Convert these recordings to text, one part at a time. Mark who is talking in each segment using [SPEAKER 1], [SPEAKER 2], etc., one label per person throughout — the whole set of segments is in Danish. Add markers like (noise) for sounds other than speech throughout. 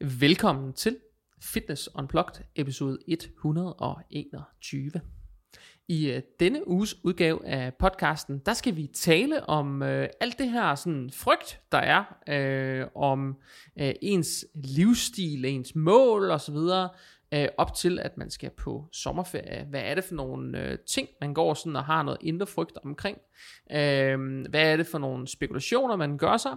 [SPEAKER 1] Velkommen til Fitness Unplugged episode 121. I øh, denne uges udgave af podcasten, der skal vi tale om øh, alt det her sådan frygt, der er, øh, om øh, ens livsstil, ens mål osv., øh, op til at man skal på sommerferie. Hvad er det for nogle øh, ting, man går sådan og har noget indre frygt omkring? Øh, hvad er det for nogle spekulationer, man gør sig?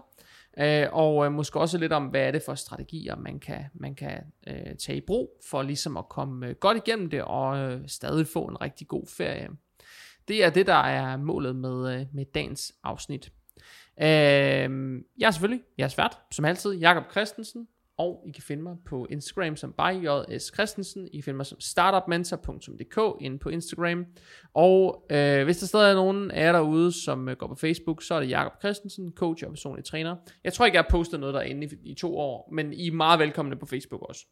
[SPEAKER 1] Øh, og øh, måske også lidt om, hvad er det for strategier, man kan, man kan øh, tage i brug, for ligesom at komme øh, godt igennem det, og øh, stadig få en rigtig god ferie. Det er det, der er målet med, øh, med dagens afsnit. Øh, jeg er selvfølgelig jeres vært, som altid, Jakob Christensen, og I kan finde mig på Instagram som byjs Christensen. I kan finde mig som startupmentor.dk inde på Instagram. Og øh, hvis der stadig er nogen af jer derude, som øh, går på Facebook, så er det Jakob Christensen, coach og personlig træner. Jeg tror ikke, jeg har postet noget derinde i, i to år, men I er meget velkomne på Facebook også.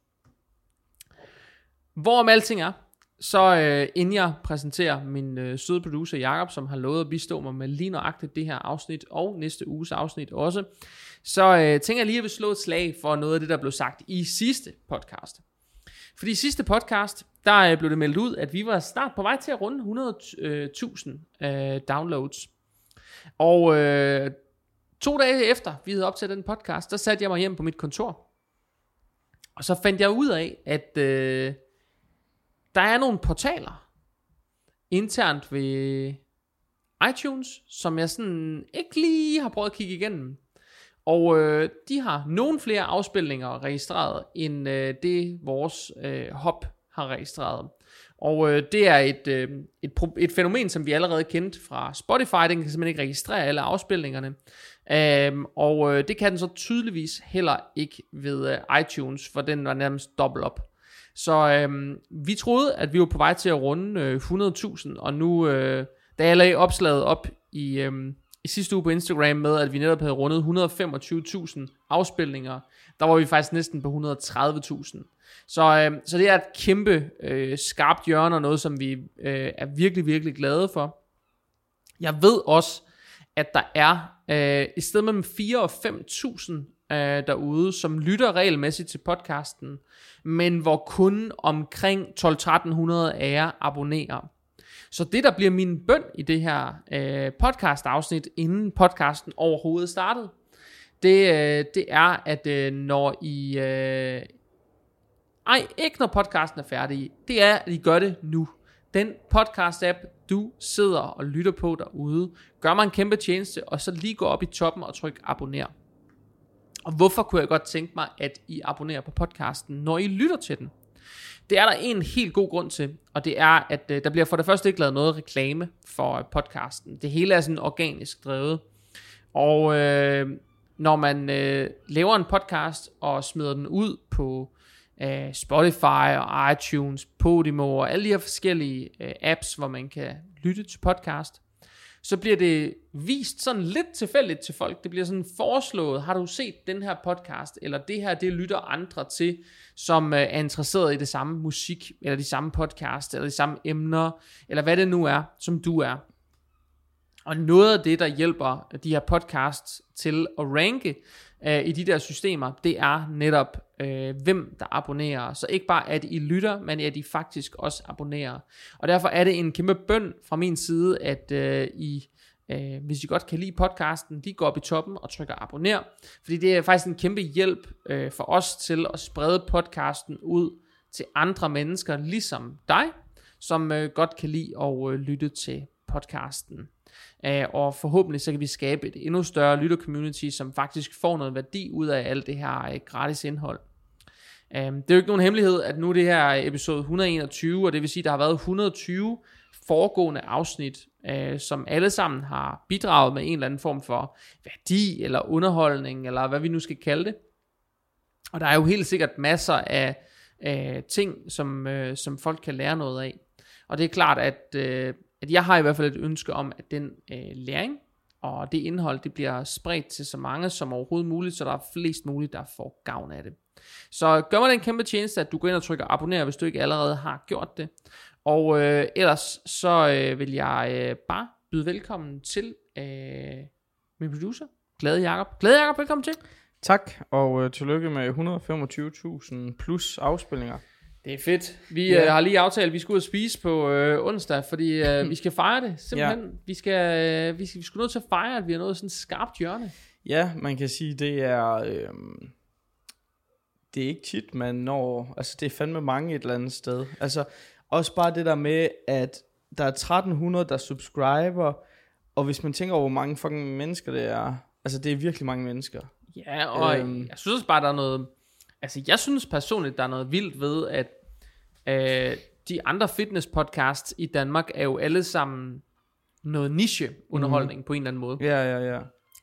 [SPEAKER 1] Hvorom alting er, så øh, inden jeg præsenterer min øh, søde producer Jakob, som har lovet at bistå mig med lige nøjagtigt det her afsnit, og næste uges afsnit også, så øh, tænker jeg lige, at vi slå et slag for noget af det, der blev sagt i sidste podcast. Fordi i sidste podcast, der øh, blev det meldt ud, at vi var snart på vej til at runde 100.000 øh, øh, downloads. Og øh, to dage efter, vi havde optaget den podcast, der satte jeg mig hjem på mit kontor. Og så fandt jeg ud af, at øh, der er nogle portaler internt ved iTunes, som jeg sådan ikke lige har prøvet at kigge igennem. Og øh, de har nogle flere afspilninger registreret, end øh, det vores øh, hop har registreret. Og øh, det er et, øh, et, et fænomen, som vi allerede kendte fra Spotify. Den kan simpelthen ikke registrere alle afspilningerne. Øhm, og øh, det kan den så tydeligvis heller ikke ved øh, iTunes, for den var nærmest dobbelt op. Så øh, vi troede, at vi var på vej til at runde øh, 100.000, og nu, øh, da jeg lagde opslaget op i... Øh, i sidste uge på Instagram med, at vi netop havde rundet 125.000 afspilninger. Der var vi faktisk næsten på 130.000. Så, øh, så det er et kæmpe øh, skarpt hjørne og noget, som vi øh, er virkelig, virkelig glade for. Jeg ved også, at der er øh, i stedet mellem 4 og 5.000 øh, derude, som lytter regelmæssigt til podcasten, men hvor kun omkring 12-1300 af jer abonnerer. Så det, der bliver min bøn i det her øh, podcast-afsnit, inden podcasten overhovedet startede, det, øh, det er, at øh, når I... Øh, ej, ikke når podcasten er færdig. Det er, at I gør det nu. Den podcast-app, du sidder og lytter på derude, gør mig en kæmpe tjeneste, og så lige gå op i toppen og tryk abonner. Og hvorfor kunne jeg godt tænke mig, at I abonnerer på podcasten, når I lytter til den? Det er der en helt god grund til, og det er, at øh, der bliver for det første ikke lavet noget reklame for øh, podcasten. Det hele er sådan organisk drevet. Og øh, når man øh, laver en podcast og smider den ud på øh, Spotify og iTunes, Podimo og alle de her forskellige øh, apps, hvor man kan lytte til podcast, så bliver det vist sådan lidt tilfældigt til folk. Det bliver sådan foreslået, har du set den her podcast, eller det her, det lytter andre til, som øh, er interesseret i det samme musik, eller de samme podcast, eller de samme emner, eller hvad det nu er, som du er. Og noget af det, der hjælper de her podcasts til at ranke øh, i de der systemer, det er netop, øh, hvem der abonnerer. Så ikke bare, at I lytter, men at I faktisk også abonnerer. Og derfor er det en kæmpe bøn fra min side, at øh, I Øh, hvis I godt kan lide podcasten, lige går op i toppen og trykker abonner, fordi det er faktisk en kæmpe hjælp øh, for os til at sprede podcasten ud til andre mennesker, ligesom dig, som øh, godt kan lide at øh, lytte til podcasten. Uh, og forhåbentlig så kan vi skabe et endnu større lytter-community, som faktisk får noget værdi ud af alt det her øh, gratis indhold. Uh, det er jo ikke nogen hemmelighed, at nu det her episode 121, og det vil sige, at der har været 120 foregående afsnit, uh, som alle sammen har bidraget med en eller anden form for værdi, eller underholdning, eller hvad vi nu skal kalde det. Og der er jo helt sikkert masser af uh, ting, som, som folk kan lære noget af. Og det er klart, at uh, at jeg har i hvert fald et ønske om, at den øh, læring og det indhold, det bliver spredt til så mange som overhovedet muligt, så der er flest muligt, der får gavn af det. Så gør mig den kæmpe tjeneste, at du går ind og trykker abonner, hvis du ikke allerede har gjort det. Og øh, ellers så øh, vil jeg øh, bare byde velkommen til øh, min producer, Glade Jakob. Glade Jakob, velkommen til.
[SPEAKER 2] Tak, og øh, tillykke med 125.000 plus afspilninger.
[SPEAKER 1] Det er fedt. Vi
[SPEAKER 2] Ja.
[SPEAKER 1] øh, har lige aftalt, at vi skal ud og spise på øh, onsdag, fordi øh, (laughs) vi skal fejre det. Simpelthen. Ja. Vi, skal, øh, vi, skal, vi skal nødt til at fejre, at vi har nået sådan et skarpt hjørne.
[SPEAKER 2] Ja, man kan sige, det er... Øh, det er ikke tit, man når... Altså, det er fandme mange et eller andet sted. Altså, også bare det der med, at der er 1300, der subscriber, og hvis man tænker over, hvor mange fucking mennesker det er... Altså, det er virkelig mange mennesker.
[SPEAKER 1] Ja, og
[SPEAKER 2] Øhm.
[SPEAKER 1] øhm. jeg synes også bare, der er noget... Altså, jeg synes personligt, der er noget vildt ved, at øh, de andre fitness podcasts i Danmark er jo alle sammen noget niche-underholdning mm. på en eller anden måde.
[SPEAKER 2] Ja, ja, ja.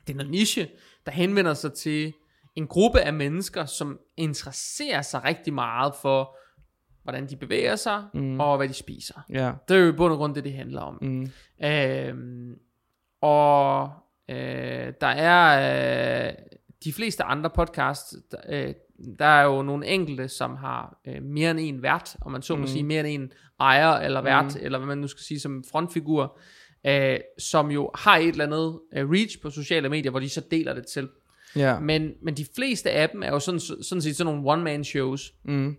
[SPEAKER 1] Det er noget niche, der henvender sig til en gruppe af mennesker, som interesserer sig rigtig meget for, hvordan de bevæger sig, mm. og hvad de spiser.
[SPEAKER 2] Ja.
[SPEAKER 1] Det er jo i bund og grund det, det handler om.
[SPEAKER 2] Mm.
[SPEAKER 1] Øhm, og øh, der er øh, de fleste andre podcasts, der, øh, der er jo nogle enkelte, som har øh, mere end en vært, og man så må
[SPEAKER 2] Mm.
[SPEAKER 1] sige mere end en ejer eller vært,
[SPEAKER 2] Mm.
[SPEAKER 1] eller hvad man nu skal sige som frontfigur, øh, som jo har et eller andet øh, reach på sociale medier, hvor de så deler det til.
[SPEAKER 2] Ja.
[SPEAKER 1] Men, men de fleste af dem er jo sådan, sådan set sådan nogle one-man shows,
[SPEAKER 2] Mm.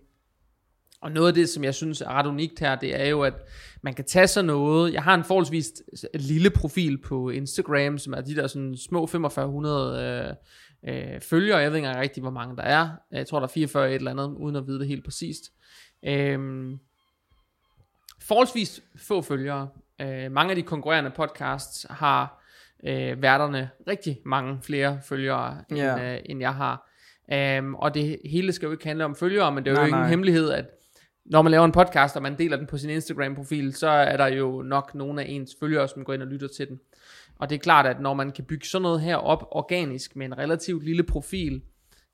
[SPEAKER 1] og noget af det, som jeg synes er ret unikt her, det er jo, at man kan tage sig noget. Jeg har en forholdsvis lille profil på Instagram, som er de der sådan små 4500 øh, øh, følgere. Jeg ved ikke engang rigtigt, hvor mange der er. Jeg tror, der er 44 et eller andet, uden at vide det helt præcist. Øhm, forholdsvis få følgere. Øh, mange af de konkurrerende podcasts har øh, værterne rigtig mange flere følgere, end,
[SPEAKER 2] Ja.
[SPEAKER 1] øh, end jeg har. Um, og det hele skal jo ikke handle om følgere, men det er jo
[SPEAKER 2] Nej,
[SPEAKER 1] ikke en
[SPEAKER 2] nej.
[SPEAKER 1] hemmelighed, at når man laver en podcast, og man deler den på sin Instagram-profil, så er der jo nok nogle af ens følgere, som går ind og lytter til den. Og det er klart, at når man kan bygge sådan noget her op organisk med en relativt lille profil,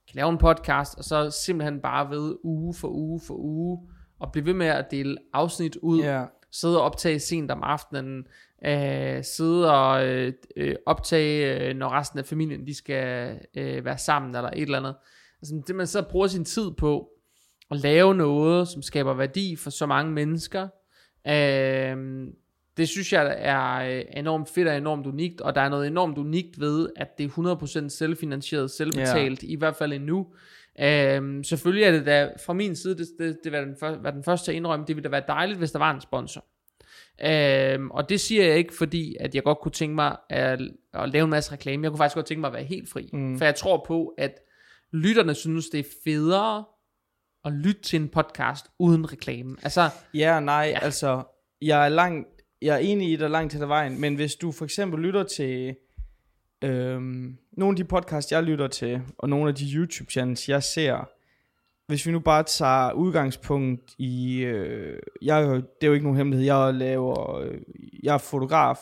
[SPEAKER 1] kan lave en podcast, og så simpelthen bare ved uge for uge for uge, og blive ved med at dele afsnit ud,
[SPEAKER 2] Ja.
[SPEAKER 1] sidde og optage sent om aftenen, øh, sidde og øh, optage, øh, når resten af familien de skal øh, være sammen, eller et eller andet. Altså, det man så bruger sin tid på, at lave noget, som skaber værdi for så mange mennesker, øh, det synes jeg er øh, enormt fedt og enormt unikt, og der er noget enormt unikt ved, at det er 100% selvfinansieret, selvbetalt, i hvert fald endnu. Øhm, selvfølgelig er det da fra min side, det, det, det var den, for, var den første til at indrømme, det ville da være dejligt, hvis der var en sponsor. Øhm, og det siger jeg ikke, fordi at jeg godt kunne tænke mig at, at lave en masse reklame. Jeg kunne faktisk godt tænke mig at være helt fri. Mm. For jeg tror på, at lytterne synes, det er federe at lytte til en podcast uden reklame. Altså,
[SPEAKER 2] Ja, nej, ja. altså, jeg er langt, jeg er enig i dig langt til vejen, men hvis du for eksempel lytter til øhm, nogle af de podcasts, jeg lytter til, og nogle af de YouTube-channels, jeg ser, hvis vi nu bare tager udgangspunkt i, øh, jeg, det er jo ikke nogen hemmelighed, jeg laver, øh, jeg er fotograf,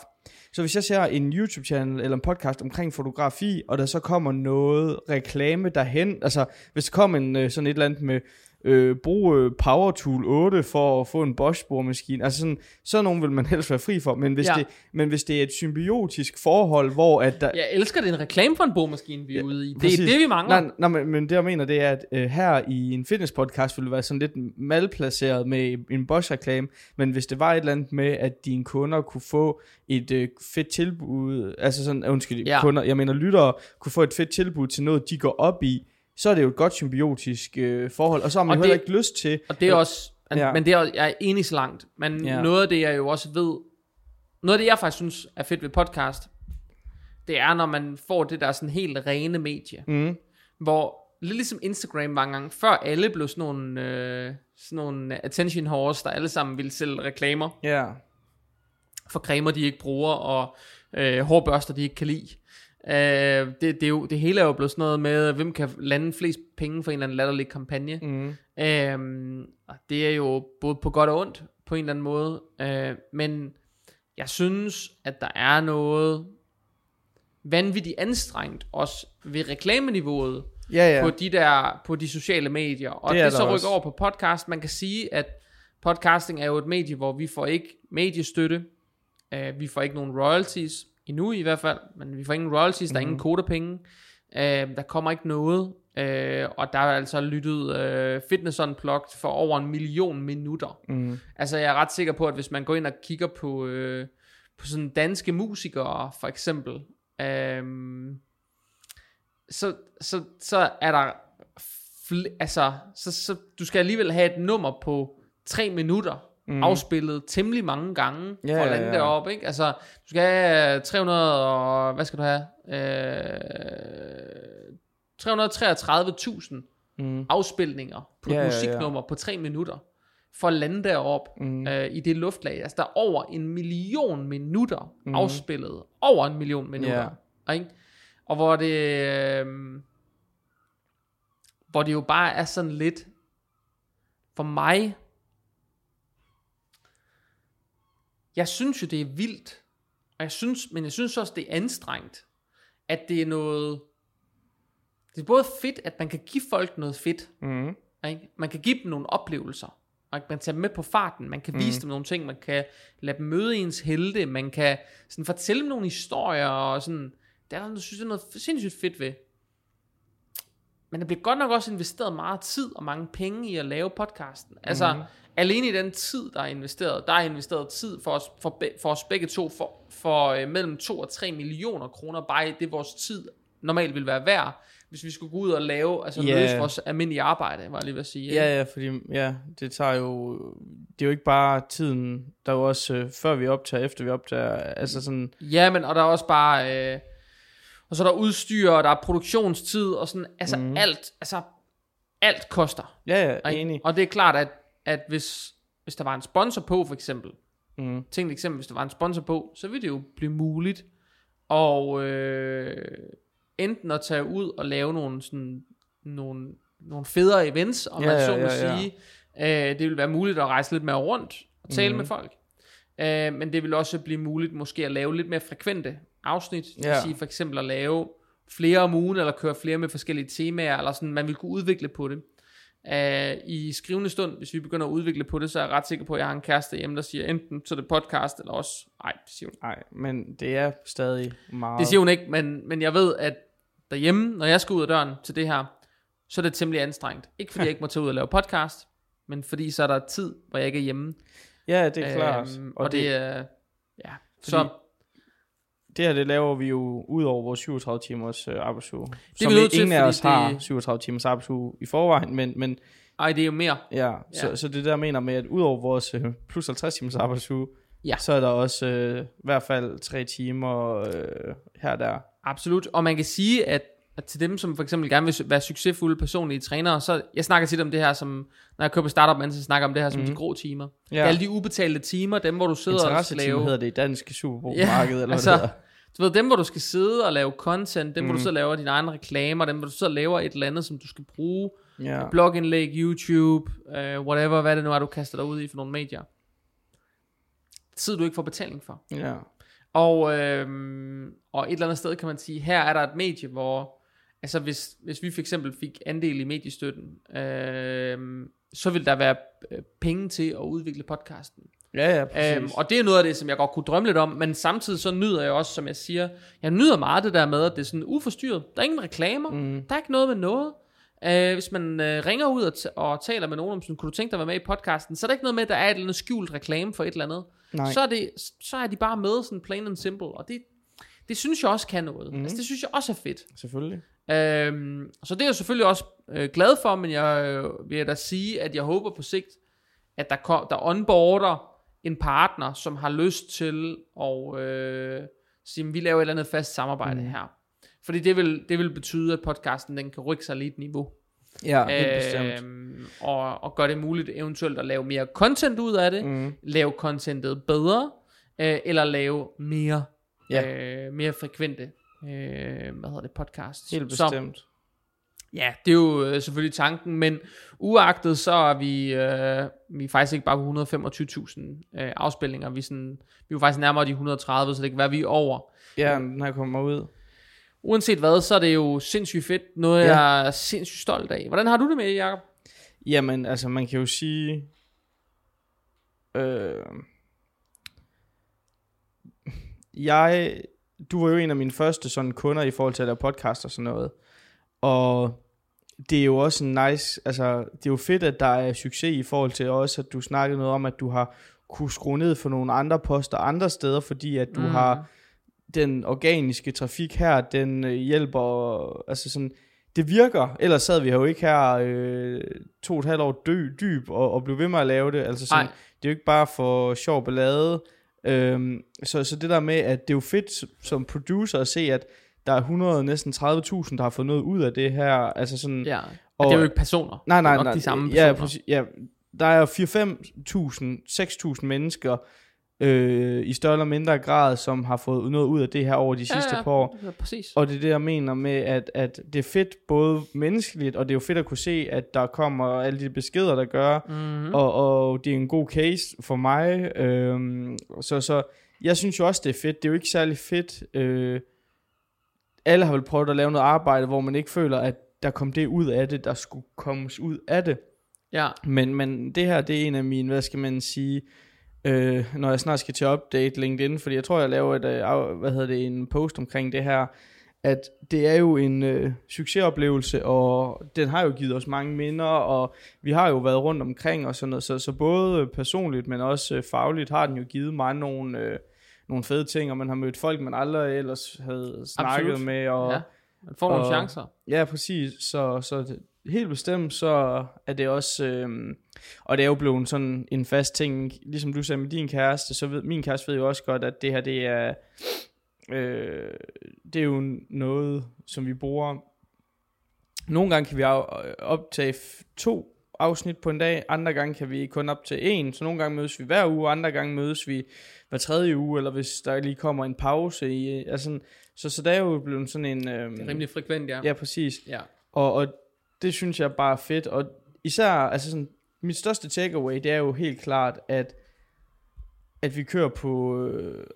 [SPEAKER 2] så hvis jeg ser en YouTube-channel eller en podcast omkring fotografi, og der så kommer noget reklame derhen, altså hvis der kommer en, øh, sådan et eller andet med, øh, brug øh, Power Tool 8 for at få en Bosch boremaskine, altså sådan, sådan nogen vil man helst være fri for, men hvis,
[SPEAKER 1] Ja.
[SPEAKER 2] det, men hvis det er et symbiotisk forhold, hvor at der,
[SPEAKER 1] jeg elsker det er en reklame for en bogmaskine, vi er ude i. Det er
[SPEAKER 2] præcis.
[SPEAKER 1] det, vi mangler.
[SPEAKER 2] Nej, nej men, men det jeg mener, det er, at øh, her i en fitness podcast ville det være sådan lidt malplaceret med en Bosch-reklame, men hvis det var et eller andet med, at dine kunder kunne få et øh, fedt tilbud, altså sådan, undskyld,
[SPEAKER 1] Ja.
[SPEAKER 2] ja. kunder, jeg mener lyttere, kunne få et fedt tilbud til noget, de går op i, så er det jo et godt symbiotisk øh, forhold, og så har man
[SPEAKER 1] Og
[SPEAKER 2] jo heller
[SPEAKER 1] det-
[SPEAKER 2] ikke lyst til,
[SPEAKER 1] Og det er også, ja.
[SPEAKER 2] Ja.
[SPEAKER 1] men det er, jeg er enig så langt, men ja. Noget af det, jeg jo også ved, noget af det, jeg faktisk synes er fedt ved podcast, det er, når man får det der sådan helt rene medie,
[SPEAKER 2] mm,
[SPEAKER 1] hvor lidt ligesom Instagram var engang, før alle blev sådan nogle, øh, sådan nogle attention horse, der alle sammen ville sælge reklamer
[SPEAKER 2] ja,
[SPEAKER 1] for cremer, de ikke bruger, og øh, hårbørster, de ikke kan lide. Øh, det, det, er jo, det hele er jo blevet sådan noget med, hvem kan lande flest penge for en eller anden latterlig kampagne.
[SPEAKER 2] mm,
[SPEAKER 1] og det er jo både på godt og ondt, på en eller anden måde. Øh, men jeg synes, at der er noget vanvittigt anstrengt også ved reklameniveauet
[SPEAKER 2] ja, ja,
[SPEAKER 1] på de der på de sociale medier. Og
[SPEAKER 2] Det
[SPEAKER 1] det, så rykker
[SPEAKER 2] også.
[SPEAKER 1] over på podcast. Man kan sige, at podcasting er jo et medie, hvor vi får ikke mediestøtte. Uh, vi får ikke nogen royalties, endnu i hvert fald, men vi får ingen royalties, mm-hmm. der er ingen kodepenge. Uh, der kommer ikke noget. Uh, og der er altså lyttet uh, Fitness Unplugged for over en million minutter.
[SPEAKER 2] mm,
[SPEAKER 1] Altså jeg er ret sikker på, at hvis man går ind og kigger på, øh, på sådan danske musikere, for eksempel, øhm, så, så, så er der, fl- altså, så, så du skal alligevel have et nummer på 3 minutter, mm. afspillet temmelig mange gange,
[SPEAKER 2] Ja,
[SPEAKER 1] for at
[SPEAKER 2] ja,
[SPEAKER 1] lande
[SPEAKER 2] ja.
[SPEAKER 1] deroppe, ikke? Altså, du skal have 300 og, hvad skal du have? Øh, 333.000
[SPEAKER 2] Mm.
[SPEAKER 1] afspilninger på
[SPEAKER 2] Ja,
[SPEAKER 1] ja,
[SPEAKER 2] ja,
[SPEAKER 1] et
[SPEAKER 2] ja.
[SPEAKER 1] musiknummer på 3 minutter, for at lande deroppe
[SPEAKER 2] Mm.
[SPEAKER 1] øh, i det luftlag. Altså, der er over en million minutter mm. afspillet. Over en million minutter.
[SPEAKER 2] Ja.
[SPEAKER 1] Ikke? Og hvor det... Øh, hvor det jo bare er sådan lidt... For mig... Jeg synes jo, det er vildt. Og jeg synes, men jeg synes også, det er anstrengt. At det er noget... Det er både fedt, at man kan give folk noget fedt.
[SPEAKER 2] Mm.
[SPEAKER 1] Ikke? Man kan give dem nogle oplevelser. Og man tager dem med på farten. Man kan vise
[SPEAKER 2] Mm.
[SPEAKER 1] dem nogle ting. Man kan lade dem møde ens helte. Man kan sådan fortælle dem nogle historier. Og sådan. Det er noget- synes jeg, noget sindssygt fedt ved. Men der bliver godt nok også investeret meget tid og mange penge i at lave podcasten. Altså,
[SPEAKER 2] Mhm.
[SPEAKER 1] Alene i den tid, der er investeret, der er investeret tid for os, for, for os begge to, for, for øh, mellem 2 og 3 millioner kroner, bare i det vores tid normalt vil være værd, hvis vi skulle gå ud og lave, altså
[SPEAKER 2] Ja.
[SPEAKER 1] løse vores almindelige arbejde, var jeg lige ved at sige.
[SPEAKER 2] Ja, ja, fordi ja, det tager jo, det er jo ikke bare tiden, der er jo også øh, før vi optager, efter vi optager, altså sådan,
[SPEAKER 1] Ja, men og der er også bare, øh, og så er der udstyr, og der er produktionstid, og sådan, altså mm. alt, altså alt koster.
[SPEAKER 2] ja, ja, enig.
[SPEAKER 1] Og det er klart, at, at hvis, hvis der var en sponsor på, for eksempel,
[SPEAKER 2] Mm.
[SPEAKER 1] tænk et eksempel, hvis der var en sponsor på, så ville det jo blive muligt, og øh, enten at tage ud og lave nogle, sådan, nogle, nogle federe events, om
[SPEAKER 2] Ja,
[SPEAKER 1] man så må
[SPEAKER 2] ja, ja.
[SPEAKER 1] sige. Øh, det vil være muligt at rejse lidt mere rundt og tale
[SPEAKER 2] Mhm.
[SPEAKER 1] med folk. Øh, men det vil også blive muligt måske at lave lidt mere frekvente afsnit. Det vil
[SPEAKER 2] Ja.
[SPEAKER 1] sige for eksempel at lave flere om ugen, eller køre flere med forskellige temaer, eller sådan, man vil kunne udvikle på det. Uh, I skrivende stund, hvis vi begynder at udvikle på det, så er jeg ret sikker på, at jeg har en kæreste hjemme, der siger, enten så er det podcast, eller også, nej, det siger hun.
[SPEAKER 2] Nej, men det er stadig meget.
[SPEAKER 1] Det siger hun ikke, men, men jeg ved, at derhjemme, når jeg skal ud af døren til det her, så er det temmelig anstrengt. Ikke fordi jeg ikke må tage ud og lave podcast, men fordi så er der tid, hvor jeg ikke er hjemme.
[SPEAKER 2] Ja, det er klart.
[SPEAKER 1] Øhm, og, og det, er, ja, så
[SPEAKER 2] Fordi- det her, det laver vi jo ud over vores 37 timers øh, arbejdsuge. Det som vi,
[SPEAKER 1] til,
[SPEAKER 2] ingen af os har
[SPEAKER 1] det-
[SPEAKER 2] 37 timers arbejdsuge i forvejen, men, men
[SPEAKER 1] ej, det er jo mere.
[SPEAKER 2] ja, så,
[SPEAKER 1] Ja.
[SPEAKER 2] så det der mener med, at ud over vores øh, plus 50 timers arbejdsuge,
[SPEAKER 1] Ja.
[SPEAKER 2] så er der også øh, i hvert fald tre timer øh, her og der.
[SPEAKER 1] Absolut. Og man kan sige, at, at til dem, som for eksempel gerne vil være succesfulde personlige trænere, så jeg snakker tit om det her, som når jeg køber startup man så snakker om det her som
[SPEAKER 2] Mhm.
[SPEAKER 1] de grå timer.
[SPEAKER 2] Ja.
[SPEAKER 1] Ja. Alle de ubetalte timer, dem hvor du sidder og skal
[SPEAKER 2] Interessetimer
[SPEAKER 1] lave...
[SPEAKER 2] hedder det i dansk supermarked, (laughs)
[SPEAKER 1] Ja,
[SPEAKER 2] eller
[SPEAKER 1] altså,
[SPEAKER 2] hvad det hedder.
[SPEAKER 1] Du ved, dem hvor du skal sidde og lave content, dem hvor
[SPEAKER 2] Mhm.
[SPEAKER 1] du sidder og laver dine egne reklamer, dem hvor du sidder og laver et eller andet, som du skal bruge,
[SPEAKER 2] Ja.
[SPEAKER 1] blogindlæg, YouTube, uh, whatever, hvad det nu er, du kaster dig ud i for nogle medier. Tid du ikke får betaling for.
[SPEAKER 2] ja.
[SPEAKER 1] Og, øhm, og et eller andet sted kan man sige, her er der et medie, hvor, altså hvis, hvis vi for eksempel fik andel i mediestøtten, øhm, så vil der være øh, penge til at udvikle podcasten.
[SPEAKER 2] Ja, ja, præcis.
[SPEAKER 1] Øhm, og det er noget af det, som jeg godt kunne drømme lidt om, men samtidig så nyder jeg også, som jeg siger, jeg nyder meget det der med, at det er sådan uforstyrret. Der er ingen reklamer,
[SPEAKER 2] Mm.
[SPEAKER 1] der er ikke noget med noget. Øh, hvis man øh, ringer ud og, t- og taler med nogen om sådan, kunne du tænke dig at være med i podcasten, så er der ikke noget med, at der er et eller andet skjult reklame for et eller andet.
[SPEAKER 2] Nej.
[SPEAKER 1] Så er, det, så er de bare med sådan plain and simple, og det, det synes jeg også kan noget. Mm. Altså det synes jeg også er fedt.
[SPEAKER 2] Selvfølgelig.
[SPEAKER 1] Øhm, så det er jeg selvfølgelig også øh, glad for, men jeg øh, vil da sige, at jeg håber på sigt, at der, kom, der onboarder en partner, som har lyst til at øh, sige, at vi laver et eller andet fast samarbejde mm. her. Fordi det vil, det vil betyde, at podcasten den kan rykke sig lige et niveau.
[SPEAKER 2] Ja, helt bestemt.
[SPEAKER 1] Øhm, og, og gøre det muligt eventuelt at lave mere content ud af det.
[SPEAKER 2] Mm.
[SPEAKER 1] Lave contentet bedre. Øh, eller lave mere,
[SPEAKER 2] Ja.
[SPEAKER 1] øh, mere frekvente øh, hvad hedder det, podcasts.
[SPEAKER 2] Helt
[SPEAKER 1] Så-
[SPEAKER 2] bestemt.
[SPEAKER 1] Ja, det er jo øh, selvfølgelig tanken, men uagtet så er vi, øh, vi er faktisk ikke bare på 125.000 øh, afspilninger, vi er, sådan, vi er jo faktisk nærmere de 130, så det kan være, vi er over.
[SPEAKER 2] Ja, den her kommer ud.
[SPEAKER 1] Uanset hvad, så er det jo sindssygt fedt, noget
[SPEAKER 2] Ja.
[SPEAKER 1] jeg er sindssygt stolt af. Hvordan har du det med, Jacob?
[SPEAKER 2] Jamen, altså man kan jo sige... Øh, jeg... Du var jo en af mine første sådan kunder i forhold til at lave podcast og sådan noget. Og det er jo også en nice... Altså, det er jo fedt, at der er succes i forhold til også, at du snakkede noget om, at du har kunne skrue ned for nogle andre poster andre steder, fordi at du
[SPEAKER 1] Mm.
[SPEAKER 2] har den organiske trafik her, den øh, hjælper, altså sådan, det virker, ellers sad vi her jo ikke her øh, to og et halvt år dø, dyb og, og blev ved med at lave det, altså sådan,
[SPEAKER 1] Nej.
[SPEAKER 2] det er jo ikke bare for sjov ballade, øhm, så, så det der med, at det er jo fedt som- producer at se, at der er 100, næsten 30.000, der har fået noget ud af det her, altså sådan,
[SPEAKER 1] Ja. Og, det er jo ikke personer.
[SPEAKER 2] Nej, nej,
[SPEAKER 1] det er nok
[SPEAKER 2] nej.
[SPEAKER 1] de samme
[SPEAKER 2] ja,
[SPEAKER 1] personer.
[SPEAKER 2] præcis, ja, der er 4-5.000, 6.000 mennesker øh, i større eller mindre grad, som har fået noget ud af det her over de sidste
[SPEAKER 1] ja, ja,
[SPEAKER 2] par år.
[SPEAKER 1] Ja, præcis.
[SPEAKER 2] Og det er det, jeg mener med, at, at det er fedt både menneskeligt, og det er jo fedt at kunne se, at der kommer alle de beskeder, der gør,
[SPEAKER 1] Mm-hmm.
[SPEAKER 2] og, og det er en god case for mig. Øhm, så, så jeg synes jo også, det er fedt. Det er jo ikke særlig fedt. Øh, alle har vel prøvet at lave noget arbejde, hvor man ikke føler, at der kom det ud af det, der skulle kommes ud af det.
[SPEAKER 1] Ja.
[SPEAKER 2] Men, men det her, det er en af mine, hvad skal man sige, øh, når jeg snart skal til at update LinkedIn, fordi jeg tror, jeg laver et, øh, hvad hedder det, en post omkring det her, at det er jo en øh, succesoplevelse, og den har jo givet os mange minder, og vi har jo været rundt omkring og sådan noget, så, så både personligt, men også øh, fagligt har den jo givet mig nogle, øh, nogle fede ting, og man har mødt folk, man aldrig ellers havde snakket
[SPEAKER 1] Absolut.
[SPEAKER 2] med, og,
[SPEAKER 1] ja. Man får nogle
[SPEAKER 2] og-
[SPEAKER 1] chancer.
[SPEAKER 2] Ja, præcis. Så, så helt bestemt, så er det også, øhm, og det er jo blevet sådan en fast ting, ligesom du sagde med din kæreste, så ved, min kæreste ved jo også godt, at det her, det er, øh, det er jo noget, som vi bruger. Nogle gange kan vi af- optage to afsnit på en dag, andre gange kan vi kun optage en, så nogle gange mødes vi hver uge, andre gange mødes vi hver tredje uge, eller hvis der lige kommer en pause i, altså, sådan- så, så der er jo blevet sådan en...
[SPEAKER 1] Det er rimelig frekvent, ja.
[SPEAKER 2] Ja, præcis.
[SPEAKER 1] ja.
[SPEAKER 2] Og, og det synes jeg bare er fedt. Og især, altså sådan, mit største takeaway, det er jo helt klart, at, at vi kører på, øh,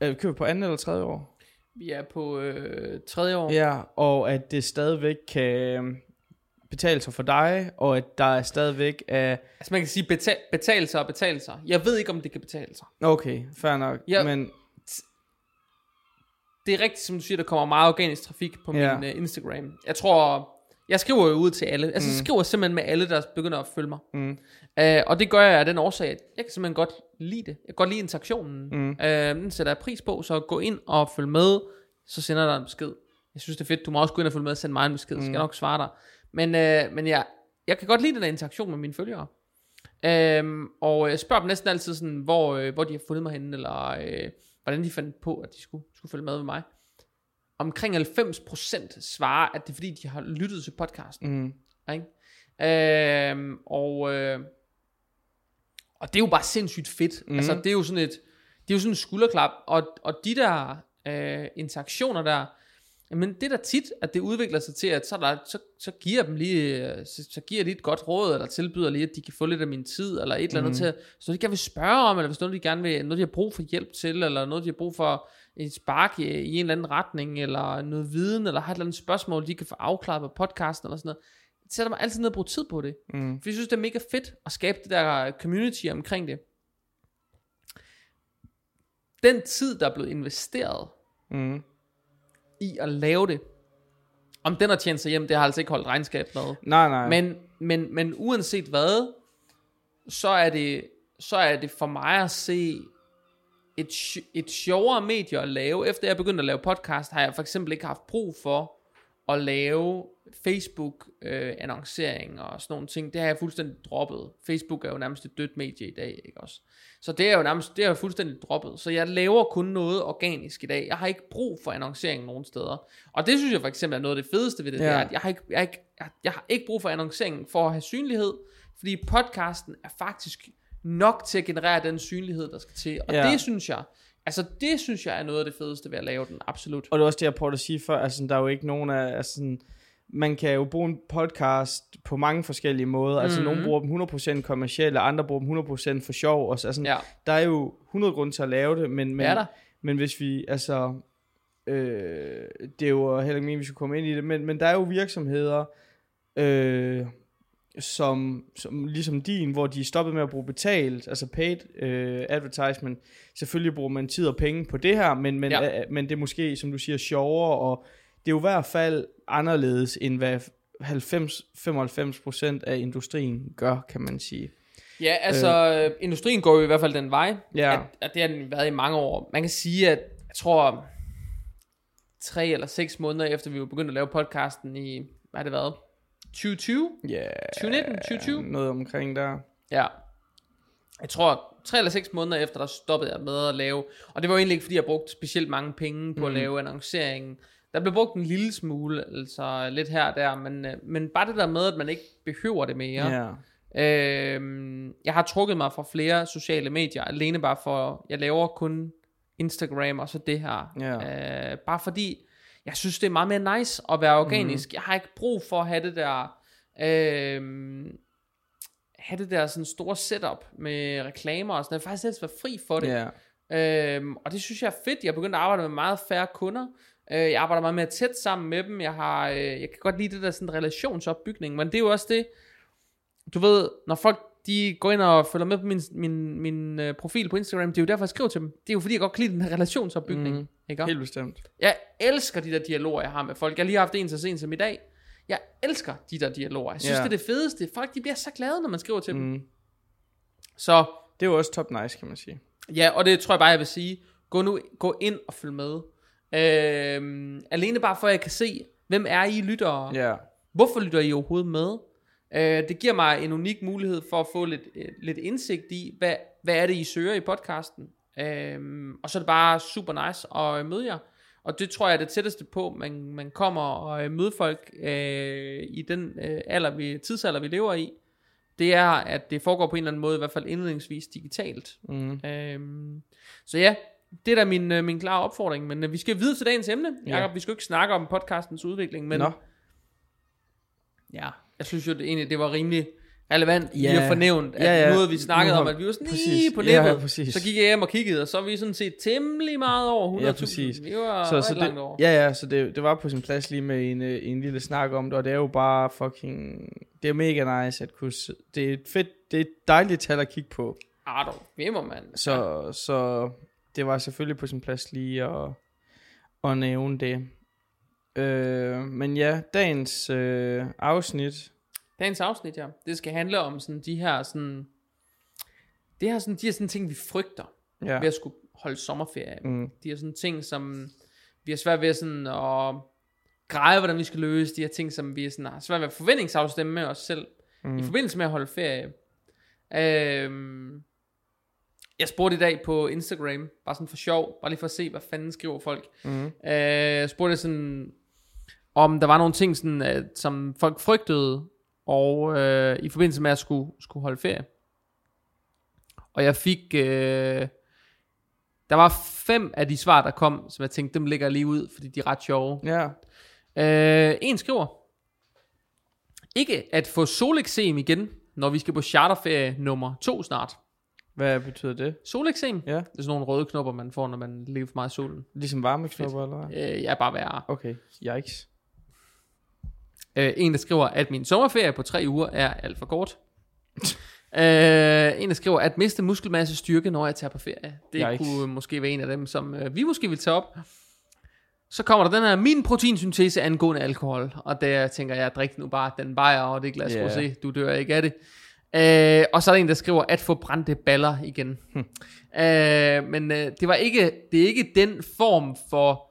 [SPEAKER 2] at vi kører på anden eller tredje år.
[SPEAKER 1] Vi er på øh, tredje år.
[SPEAKER 2] Ja, og at det stadigvæk kan øh, betale sig for dig, og at der er stadigvæk af...
[SPEAKER 1] Altså man kan sige betal, betale sig og betale sig. Jeg ved ikke, om det kan betale sig.
[SPEAKER 2] Okay, fair nok.
[SPEAKER 1] Ja.
[SPEAKER 2] Men
[SPEAKER 1] Det er rigtigt, som du siger, der kommer meget organisk trafik på
[SPEAKER 2] Ja.
[SPEAKER 1] min uh, Instagram. Jeg tror, jeg skriver jo ud til alle. Altså
[SPEAKER 2] Mm.
[SPEAKER 1] jeg skriver simpelthen med alle, der begynder at følge mig.
[SPEAKER 2] Mm.
[SPEAKER 1] Uh, og det gør jeg af den årsag, at jeg kan simpelthen godt lide det. Jeg kan godt lide interaktionen.
[SPEAKER 2] Mm.
[SPEAKER 1] Uh, den sætter jeg pris på, så gå ind og følg med, så sender jeg dig en besked. Jeg synes, det er fedt. Du må også gå ind og følge med og sende mig en besked, så skal
[SPEAKER 2] Mm.
[SPEAKER 1] jeg nok svare dig. Men, uh, men jeg, jeg kan godt lide den der interaktion med mine følgere. Øhm, og jeg spørger dem næsten altid sådan, hvor, øh, hvor de har fundet mig henne, eller øh, hvordan de fandt på, at de skulle, skulle følge med med mig. Omkring 90% svarer, at det er fordi, de har lyttet til podcasten.
[SPEAKER 2] Mm.
[SPEAKER 1] Ikke? Øhm, og, øh, og det er jo bare sindssygt fedt. Mm. Altså, det er jo sådan et, det er jo sådan en skulderklap. Og, og de der øh, interaktioner der, men det er da tit, at det udvikler sig til, at så, er der, så, så giver dem lige, så, så giver lige et godt råd, eller tilbyder lige, at de kan få lidt af min tid, eller et eller andet
[SPEAKER 2] Mhm.
[SPEAKER 1] til, så de gerne vil spørge om, eller hvis noget, de gerne vil, noget, de har brug for hjælp til, eller noget, de har brug for et spark i, i en eller anden retning, eller noget viden, eller har et eller andet spørgsmål, de kan få afklaret på podcasten, eller sådan noget. Jeg sætter mig altid ned og bruger tid på det.
[SPEAKER 2] Mm.
[SPEAKER 1] For jeg synes, det er mega fedt at skabe det der community omkring det. Den tid, der er blevet investeret
[SPEAKER 2] Mm.
[SPEAKER 1] i at lave det, om den har tjent sig hjem, det har altså ikke holdt regnskab med.
[SPEAKER 2] Nej, nej.
[SPEAKER 1] Men, men, men uanset hvad, så er det, så er det for mig at se et, et sjovere medie at lave. Efter jeg begyndte at lave podcast, har jeg for eksempel ikke haft brug for at lave Facebook øh, og sådan nogle ting. Det har jeg fuldstændig droppet. Facebook er jo nærmest et dødt medie i dag, ikke også? Så det er jo nærmest, det er jo fuldstændig droppet. Så jeg laver kun noget organisk i dag. Jeg har ikke brug for annoncering nogen steder. Og det synes jeg for eksempel er noget af det fedeste ved det, ja. det er, at jeg har, ikke, jeg, har ikke, jeg, jeg har ikke brug for annoncering for at have synlighed, fordi podcasten er faktisk nok til at generere den synlighed, der skal til. Og
[SPEAKER 2] Ja.
[SPEAKER 1] det synes jeg, altså det synes jeg er noget af det fedeste ved at lave den, absolut.
[SPEAKER 2] Og det er også det, jeg prøvede at sige før, altså der er jo ikke nogen af, altså man kan jo bruge en podcast på mange forskellige måder, altså
[SPEAKER 1] Mhm.
[SPEAKER 2] nogle bruger dem 100% kommercielle, andre bruger dem 100% for sjov, og så, altså,
[SPEAKER 1] Ja,
[SPEAKER 2] der er jo 100 grunde til at lave det, men, men,
[SPEAKER 1] der.
[SPEAKER 2] men hvis vi, altså, øh, det er jo heller ikke meningen, vi skal komme ind i det, men, men der er jo virksomheder, øh, som, som ligesom din, hvor de er stoppet med at bruge betalt, altså paid øh, advertisement. Selvfølgelig bruger man tid og penge på det her, men, men,
[SPEAKER 1] Ja.
[SPEAKER 2] øh, men det er måske, som du siger, sjovere, og det er jo i hvert fald anderledes, end hvad 90-95% af industrien gør, kan man sige.
[SPEAKER 1] Ja, altså, øh. industrien går jo i hvert fald den vej,
[SPEAKER 2] Ja.
[SPEAKER 1] at, at det har den været i mange år. Man kan sige, at jeg tror, tre eller seks måneder efter vi var begyndt at lave podcasten i, hvad har det været? 2020?
[SPEAKER 2] Ja. Yeah,
[SPEAKER 1] 2019, 2020?
[SPEAKER 2] Noget omkring der.
[SPEAKER 1] Ja. Jeg tror, tre eller seks måneder efter, der stoppede jeg med at lave, og det var jo egentlig ikke, fordi jeg brugte specielt mange penge på mm. at lave annonceringen. Der blev brugt en lille smule, altså lidt her og der, men, øh, men bare det der med, at man ikke behøver det mere.
[SPEAKER 2] Ja.
[SPEAKER 1] Øhm, jeg har trukket mig fra flere sociale medier, alene bare for, jeg laver kun Instagram og så det her.
[SPEAKER 2] Ja.
[SPEAKER 1] Øh, bare fordi, jeg synes det er meget mere nice at være organisk. Mm. Jeg har ikke brug for at have det der, øhm, have det der sådan store setup med reklamer og sådan noget. Jeg vil faktisk helst være fri for det.
[SPEAKER 2] Ja.
[SPEAKER 1] Øhm, og det synes jeg er fedt. Jeg er begyndt at arbejde med meget færre kunder. Øh, jeg arbejder meget mere tæt sammen med dem. Jeg har, øh, jeg kan godt lide det der sådan relationsopbygning, men det er jo også det, du ved, når folk de går ind og følger med på min, min, min uh, profil på Instagram, det er jo derfor, jeg skriver til dem. Det er jo fordi, jeg godt kan lide den her relationsopbygning.
[SPEAKER 2] Mhm.
[SPEAKER 1] Ikke?
[SPEAKER 2] Helt bestemt.
[SPEAKER 1] Jeg elsker de der dialoger, jeg har med folk. Jeg har lige haft en så sent som i dag. Jeg elsker de der dialoger. Jeg synes,
[SPEAKER 2] Ja.
[SPEAKER 1] det er det fedeste. Folk de bliver så glade, når man skriver til dem.
[SPEAKER 2] Mm.
[SPEAKER 1] Så
[SPEAKER 2] Det er jo også top nice, kan man sige.
[SPEAKER 1] Ja, og det tror jeg bare, jeg vil sige. Gå nu gå ind og følg med. Øhm, alene bare for, at jeg kan se, hvem er I lyttere?
[SPEAKER 2] Ja.
[SPEAKER 1] Hvorfor lytter I overhovedet med? Øh, det giver mig en unik mulighed for at få lidt, øh, lidt indsigt i, hvad, hvad er det, I søger i podcasten. Øhm, og så er det bare super nice at møde jer. Og det tror jeg er det tætteste på, man, man kommer og øh, møde folk øh, i den øh, alder, vi, tidsalder, vi lever i. Det er, at det foregår på en eller anden måde, i hvert fald indledningsvis digitalt.
[SPEAKER 2] Mm.
[SPEAKER 1] Øhm, så ja, det er da min, øh, min klare opfordring. Men øh, vi skal videre til dagens emne.
[SPEAKER 2] Ja.
[SPEAKER 1] Jakob, vi skal jo ikke snakke om podcastens udvikling, men
[SPEAKER 2] Nå.
[SPEAKER 1] ja, jeg synes jo det, egentlig, det var rimelig relevant lige
[SPEAKER 2] Ja.
[SPEAKER 1] at fornævnt, at
[SPEAKER 2] Ja, ja.
[SPEAKER 1] nu havde vi snakket
[SPEAKER 2] har-
[SPEAKER 1] om, at vi var sådan
[SPEAKER 2] præcis.
[SPEAKER 1] lige på
[SPEAKER 2] Ja,
[SPEAKER 1] nippet.
[SPEAKER 2] ja, præcis.
[SPEAKER 1] så gik jeg hjem og kiggede, og så er vi sådan set temmelig meget over 100.000.
[SPEAKER 2] Ja, præcis.
[SPEAKER 1] Vi var
[SPEAKER 2] Så, så
[SPEAKER 1] langt over.
[SPEAKER 2] det, ja, ja, så det, det var på sin plads lige med en, øh, en lille snak om det, og det er jo bare fucking, det er mega nice at kunne, det er et fedt, det er et dejligt tal at kigge på,
[SPEAKER 1] Ah, dog, vimmer, mand.
[SPEAKER 2] så, så det var selvfølgelig på sin plads lige at, at nævne det. Øh, men ja, dagens øh, afsnit,
[SPEAKER 1] Dagens afsnit, ja. Det skal handle om sådan de her sådan... Det her sådan, de her sådan ting, vi frygter
[SPEAKER 2] ja,
[SPEAKER 1] ved at skulle holde sommerferie.
[SPEAKER 2] mm,
[SPEAKER 1] De her sådan ting, som vi har svært ved sådan at greje, hvordan vi skal løse. De her ting, som vi sådan har svært ved at forventningsafstemme med os selv. Mm. I forbindelse med at holde ferie. Øhm, jeg spurgte i dag på Instagram, bare sådan for sjov, bare lige for at se, hvad fanden skriver folk.
[SPEAKER 2] mm,
[SPEAKER 1] Øh, jeg spurgte sådan, om der var nogle ting, sådan, at, som folk frygtede, og øh, i forbindelse med at skulle, skulle holde ferie. Og jeg fik, øh, der var fem af de svar, der kom, som jeg tænkte, dem lægger jeg lige ud, fordi de er ret sjove.
[SPEAKER 2] ja,
[SPEAKER 1] Øh, en skriver, ikke at få soleksem igen, når vi skal på charterferie nummer to snart.
[SPEAKER 2] hvad betyder det?
[SPEAKER 1] Soleksem,
[SPEAKER 2] Ja,
[SPEAKER 1] det er sådan nogle røde knopper, man får, når man lever for meget i solen.
[SPEAKER 2] ligesom varmeknopper eller hvad?
[SPEAKER 1] Øh, er bare værre.
[SPEAKER 2] Okay, yikes.
[SPEAKER 1] Øh, en, der skriver, at min sommerferie på tre uger er alt for kort. øh, en, der skriver, at miste muskelmasse styrke, når jeg tager på ferie. Det
[SPEAKER 2] Yikes.
[SPEAKER 1] kunne måske være en af dem, som øh, vi måske vil tage op. Så kommer der den her, min proteinsyntese angående alkohol. Og der tænker jeg, drik nu bare den bajer og det glas yeah. rosé. Du dør ikke af det. Øh, og så er der en, der skriver, at få brændte baller igen.
[SPEAKER 2] Hm.
[SPEAKER 1] øh, men øh, det var ikke, det er ikke den form for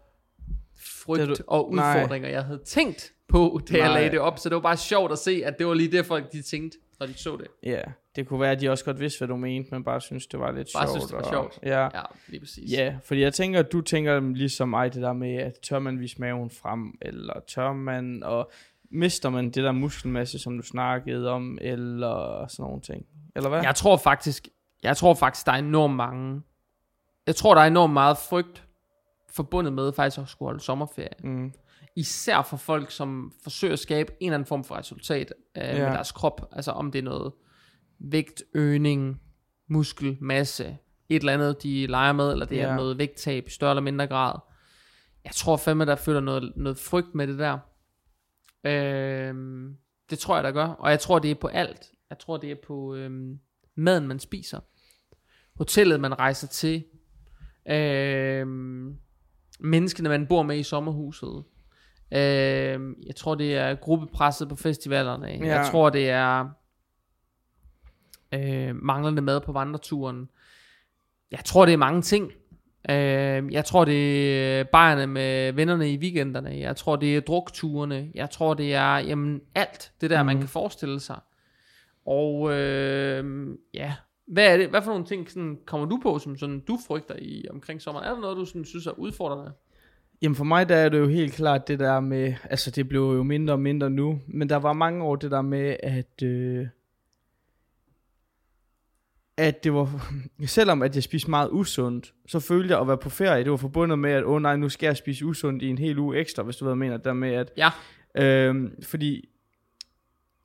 [SPEAKER 1] frygt
[SPEAKER 2] du-
[SPEAKER 1] og
[SPEAKER 2] nej.
[SPEAKER 1] udfordringer, jeg havde tænkt på, da jeg
[SPEAKER 2] Nej.
[SPEAKER 1] lagde det op. Så det var bare sjovt at se, at det var lige det, folk de tænkte, når de så det.
[SPEAKER 2] Ja, det kunne være, at de også godt vidste, hvad du mente, men bare synes, det var lidt
[SPEAKER 1] Bare
[SPEAKER 2] sjovt.
[SPEAKER 1] synes, det var
[SPEAKER 2] og-
[SPEAKER 1] sjovt.
[SPEAKER 2] Ja.
[SPEAKER 1] Ja, lige præcis.
[SPEAKER 2] Ja, fordi jeg tænker, at du tænker ligesom mig, det der med, at tør man vise maven frem, eller tør man, og mister man det der muskelmasse, som du snakkede om, eller sådan nogle ting. Eller hvad?
[SPEAKER 1] Jeg tror faktisk, jeg tror faktisk, der er enormt mange, jeg tror, der er enormt meget frygt forbundet med faktisk at skulle holde sommerferie.
[SPEAKER 2] Mm,
[SPEAKER 1] Især for folk, som forsøger at skabe en eller anden form for resultat øh, ja. med deres krop. Altså om det er noget vægtøgning, muskelmasse, et eller andet, de leger med, eller det er
[SPEAKER 2] Ja.
[SPEAKER 1] noget vægttab i større eller mindre grad. Jeg tror fandme, der føler noget, noget frygt med det der. Øhm, det tror jeg, der gør. Og jeg tror, det er på alt. Jeg tror, det er på øhm, maden, man spiser. Hotellet, man rejser til. Øhm, menneskene, man bor med i sommerhuset. Øhm, jeg tror, det er gruppepresset på festivalerne. Ja.
[SPEAKER 2] Ja.
[SPEAKER 1] Jeg tror, det er øh, manglende mad på vandreturen. Jeg tror, det er mange ting. Øh, jeg tror, det er bajerne med vennerne i weekenderne. Jeg tror, det er drukturene. Jeg tror, det er jamen, alt det der, mm. man
[SPEAKER 2] Mhm.
[SPEAKER 1] kan forestille sig. Og øh, ja, hvad er det? Hvad for nogle ting sådan, kommer du på, som sådan, du frygter i omkring sommeren? Er der noget, du sådan, synes er udfordrende?
[SPEAKER 2] Jamen for mig der er det jo helt klart det der med, altså det blev jo mindre og mindre nu, men der var mange år det der med, at, øh, at det var, (laughs) selvom at jeg spiste meget usundt, så følte jeg at være på ferie, det var forbundet med, at åh oh, nej, nu skal jeg spise usundt i en hel uge ekstra, hvis du ved, hvad mener, der med, at,
[SPEAKER 1] Ja.
[SPEAKER 2] øh, fordi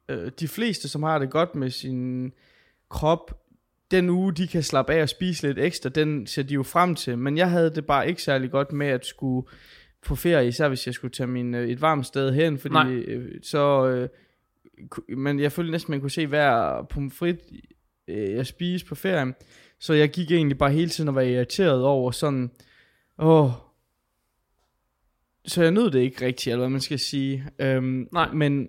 [SPEAKER 2] øh, de fleste, som har det godt med sin krop, den uge, de kan slappe af og spise lidt ekstra, den ser de jo frem til. Men jeg havde det bare ikke særlig godt med at skulle på ferie, især hvis jeg skulle tage min, øh, et varmt sted hen, fordi
[SPEAKER 1] Nej.
[SPEAKER 2] øh, så... Øh, men jeg følte næsten, man kunne se hver pomfrit, øh, jeg spiste på ferien. Så jeg gik egentlig bare hele tiden og var irriteret over sådan, åh, så jeg nød det ikke rigtigt, eller hvad man skal sige. Øhm,
[SPEAKER 1] Nej.
[SPEAKER 2] Men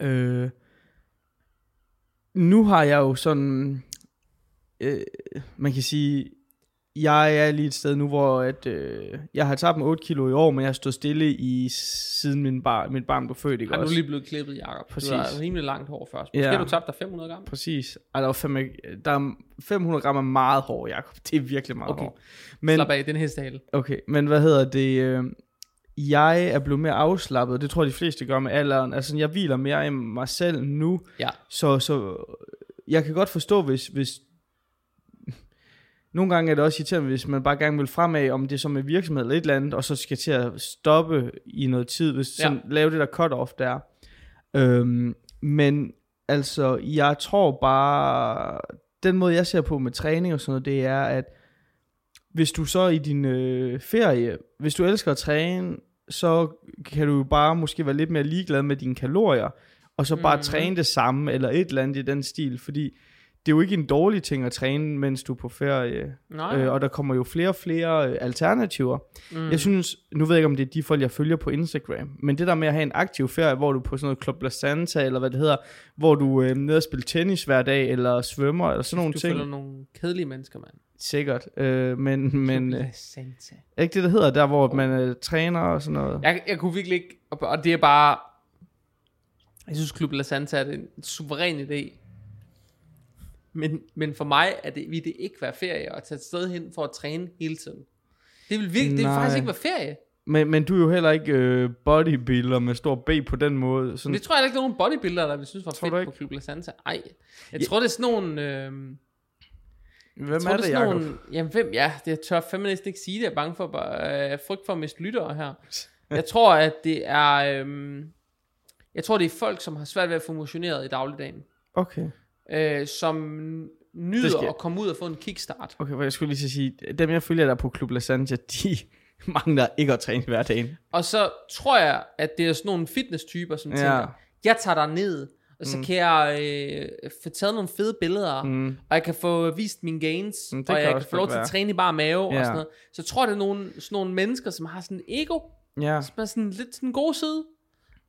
[SPEAKER 2] øh, nu har jeg jo sådan, øh, man kan sige, jeg er lige et sted nu, hvor at, øh, jeg har tabt mig 8 kilo i år, men jeg har stået stille i siden min, bar, mit barn blev født, ikke
[SPEAKER 1] Har du
[SPEAKER 2] også?
[SPEAKER 1] lige blevet klippet, Jacob?
[SPEAKER 2] Præcis.
[SPEAKER 1] Du har rimelig langt hår først. Måske
[SPEAKER 2] Ja.
[SPEAKER 1] har du tabt dig 500 gram?
[SPEAKER 2] Præcis. Ej, der, var fandme, ikke- der er 500 gram er meget hår, Jacob. Det er virkelig meget
[SPEAKER 1] Okay.
[SPEAKER 2] hår.
[SPEAKER 1] Men,
[SPEAKER 2] Men,
[SPEAKER 1] Slap af, den hestehale.
[SPEAKER 2] okay, men hvad hedder det? Øh, jeg er blevet mere afslappet. Det tror jeg, de fleste gør med alderen. Altså, jeg hviler mere i mig selv nu.
[SPEAKER 1] Ja.
[SPEAKER 2] Så, så jeg kan godt forstå, hvis, hvis nogle gange er det også irriterende, hvis man bare gerne vil fremad, om det er som en virksomhed eller et eller andet, og så skal til at stoppe i noget tid, hvis
[SPEAKER 1] Ja.
[SPEAKER 2] sådan, lave det der cut-off der. Øhm, men altså, jeg tror bare, den måde jeg ser på med træning og sådan noget, det er, at hvis du så i din øh, ferie, hvis du elsker at træne, så kan du bare måske være lidt mere ligeglad med dine kalorier, og så bare
[SPEAKER 1] Mhm.
[SPEAKER 2] træne det samme, eller et eller andet i den stil, fordi det er jo ikke en dårlig ting at træne, mens du er på ferie,
[SPEAKER 1] Nej.
[SPEAKER 2] øh, og der kommer jo flere og flere øh, alternativer.
[SPEAKER 1] mm.
[SPEAKER 2] Jeg synes, nu ved jeg ikke, om det er de folk, jeg følger på Instagram, men det der med at have en aktiv ferie, hvor du på sådan noget Club La Santa, eller hvad det hedder, hvor du øh, nede og spille tennis hver dag, eller svømmer, eller sådan nogle
[SPEAKER 1] du
[SPEAKER 2] ting.
[SPEAKER 1] følger nogle kedelige mennesker, mand.
[SPEAKER 2] Sikkert, øh, men, men øh,
[SPEAKER 1] Santa.
[SPEAKER 2] er ikke det, der hedder, der hvor man øh, træner og sådan noget?
[SPEAKER 1] Jeg, jeg kunne virkelig ikke, og, det er bare, jeg synes Klub La Santa er en suveræn idé. Men, men for mig er det, vil det ikke være ferie at tage et sted hen for at træne hele tiden. Det vil, virkelig, det vil
[SPEAKER 2] Nej.
[SPEAKER 1] faktisk ikke være ferie.
[SPEAKER 2] Men, men du er jo heller ikke øh, bodybuilder med stor B på den måde. Sådan,
[SPEAKER 1] det tror jeg ikke, der er nogen bodybuilder, der vil synes var
[SPEAKER 2] Tror
[SPEAKER 1] fedt på Klub La Santa. Ej, jeg
[SPEAKER 2] Ja.
[SPEAKER 1] tror det er sådan nogle... Øh,
[SPEAKER 2] Hvem
[SPEAKER 1] jeg tror,
[SPEAKER 2] er
[SPEAKER 1] det
[SPEAKER 2] det,
[SPEAKER 1] er nogle, jamen hvem, ja, det jeg tør fandme næsten ikke sige det, jeg er bange for, bare, øh, frygt for at miste lyttere her. (laughs) Jeg tror, at det er, øh, jeg tror, det er folk, som har svært ved at få motioneret i dagligdagen,
[SPEAKER 2] Okay.
[SPEAKER 1] Øh, som nyder at komme ud og få en kickstart.
[SPEAKER 2] Okay, for jeg skulle lige så sige, dem jeg følger der på Club La Santa, de (laughs) mangler ikke at træne hver dag.
[SPEAKER 1] Og så tror jeg, at det er sådan nogle fitness-typer, som
[SPEAKER 2] Ja.
[SPEAKER 1] tænker, jeg tager dig ned, og så
[SPEAKER 2] Mm.
[SPEAKER 1] kan jeg øh, få taget nogle fede billeder,
[SPEAKER 2] Mm.
[SPEAKER 1] og jeg kan få vist mine gains,
[SPEAKER 2] Mm,
[SPEAKER 1] og jeg kan få lov til at træne i bare mave
[SPEAKER 2] Ja.
[SPEAKER 1] og sådan noget. Så jeg tror, det er nogle, sådan nogle mennesker, som har sådan en ego,
[SPEAKER 2] Ja.
[SPEAKER 1] som er sådan lidt sådan en god side,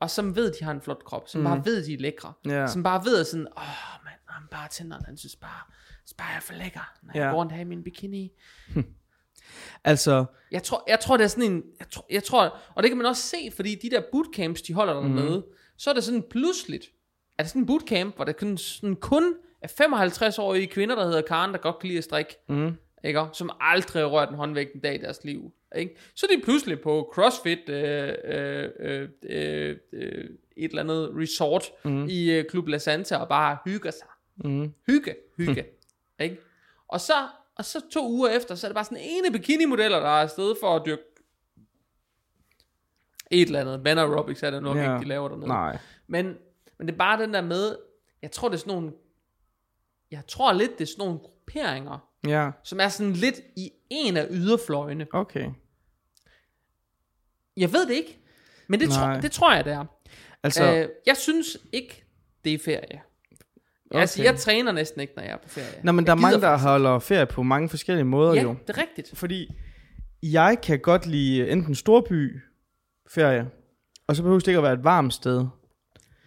[SPEAKER 1] og som ved, de har en flot krop, som
[SPEAKER 2] Mm.
[SPEAKER 1] bare ved, de er lækre,
[SPEAKER 2] Ja.
[SPEAKER 1] som bare ved at sådan, åh, oh, man, han synes bare, synes bare, jeg er for lækker, når jeg
[SPEAKER 2] Ja.
[SPEAKER 1] går rundt her i min bikini.
[SPEAKER 2] Altså,
[SPEAKER 1] Jeg tror, jeg tror, det er sådan en, jeg tror, jeg tror, og det kan man også se, fordi de der bootcamps, de holder
[SPEAKER 2] Mhm.
[SPEAKER 1] dernede, så er det sådan pludseligt, er det sådan en bootcamp, hvor der kun, sådan kun er 55-årige kvinder, der hedder Karen, der godt kan lide at strikke,
[SPEAKER 2] mm,
[SPEAKER 1] ikke? som aldrig har rørt en håndvægt en dag i deres liv. Ikke? Så er de pludselig på CrossFit, øh, øh, øh, øh, øh, et eller andet resort
[SPEAKER 2] mm,
[SPEAKER 1] i øh, Klub La Santa og bare hygger sig.
[SPEAKER 2] Mm.
[SPEAKER 1] Hygge, hygge. ikke? Og så, og så to uger efter, så er det bare sådan ene bikini-modeller, der er afsted for at dyrke et eller andet. Van aerobics er det nok
[SPEAKER 2] Ja.
[SPEAKER 1] ikke, de laver dernede.
[SPEAKER 2] Nej.
[SPEAKER 1] Men, men det er bare den der med, jeg tror det er sådan nogle, jeg tror lidt det er sådan nogle grupperinger,
[SPEAKER 2] Ja,
[SPEAKER 1] som er sådan lidt i en af yderfløjene.
[SPEAKER 2] okay.
[SPEAKER 1] Jeg ved det ikke, men det, tror, det tror jeg, det er.
[SPEAKER 2] Altså,
[SPEAKER 1] Altså, øh, jeg synes ikke, det er ferie. Okay. Altså, jeg træner næsten ikke, når jeg er på ferie.
[SPEAKER 2] Nå, men der er mange, der holder ferie på mange forskellige måder
[SPEAKER 1] Ja,
[SPEAKER 2] jo.
[SPEAKER 1] det er rigtigt.
[SPEAKER 2] Fordi jeg kan godt lide enten storby ferie, og så behøver det ikke at være et varmt sted.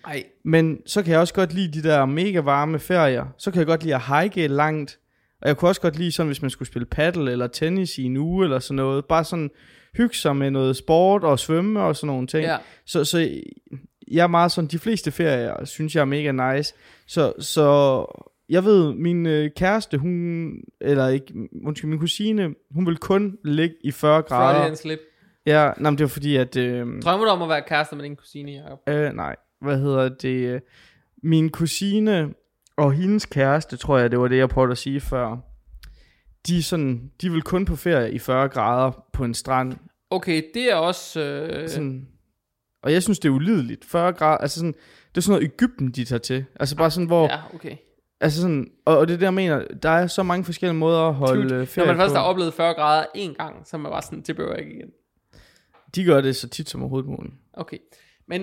[SPEAKER 1] Ej,
[SPEAKER 2] Men så kan jeg også godt lide de der mega varme ferier. Så kan jeg godt lide at hike langt, Og jeg kunne også godt lide sådan, hvis man skulle spille paddle eller tennis i en uge eller sådan noget. Bare sådan hygge sig med noget sport og svømme og sådan nogle ting.
[SPEAKER 1] Ja.
[SPEAKER 2] Så, så jeg er meget sådan, de fleste ferier synes jeg er mega nice. Så, så jeg ved, min øh, kæreste, hun, eller ikke, undskyld, min kusine, hun vil kun ligge i 40 grader.
[SPEAKER 1] Freudian slip.
[SPEAKER 2] Ja, nej, men det var fordi, at... Øh,
[SPEAKER 1] Drømmer du om at være kærester med din kusine, Jacob?
[SPEAKER 2] øh, nej, hvad hedder det? øh, Min kusine og hendes kæreste, tror jeg, det var det, jeg prøvede at sige før. De, sådan, de vil kun på ferie i 40 grader på en strand.
[SPEAKER 1] Okay, det er også... Øh,
[SPEAKER 2] Sådan, og jeg synes, det er ulideligt. 40 grader, altså sådan, det er sådan noget Ægypten, de tager til. Altså bare sådan, hvor, ja.
[SPEAKER 1] Okay.
[SPEAKER 2] altså sådan, og, og det er det, jeg mener, der er så mange forskellige måder at holde
[SPEAKER 1] Dude,
[SPEAKER 2] øh,
[SPEAKER 1] Når
[SPEAKER 2] ferie
[SPEAKER 1] man først
[SPEAKER 2] på.
[SPEAKER 1] har oplevet 40 grader en gang, så er man bare sådan, det behøver jeg ikke igen.
[SPEAKER 2] De gør det så tit som overhovedet muligt.
[SPEAKER 1] Okay. Men,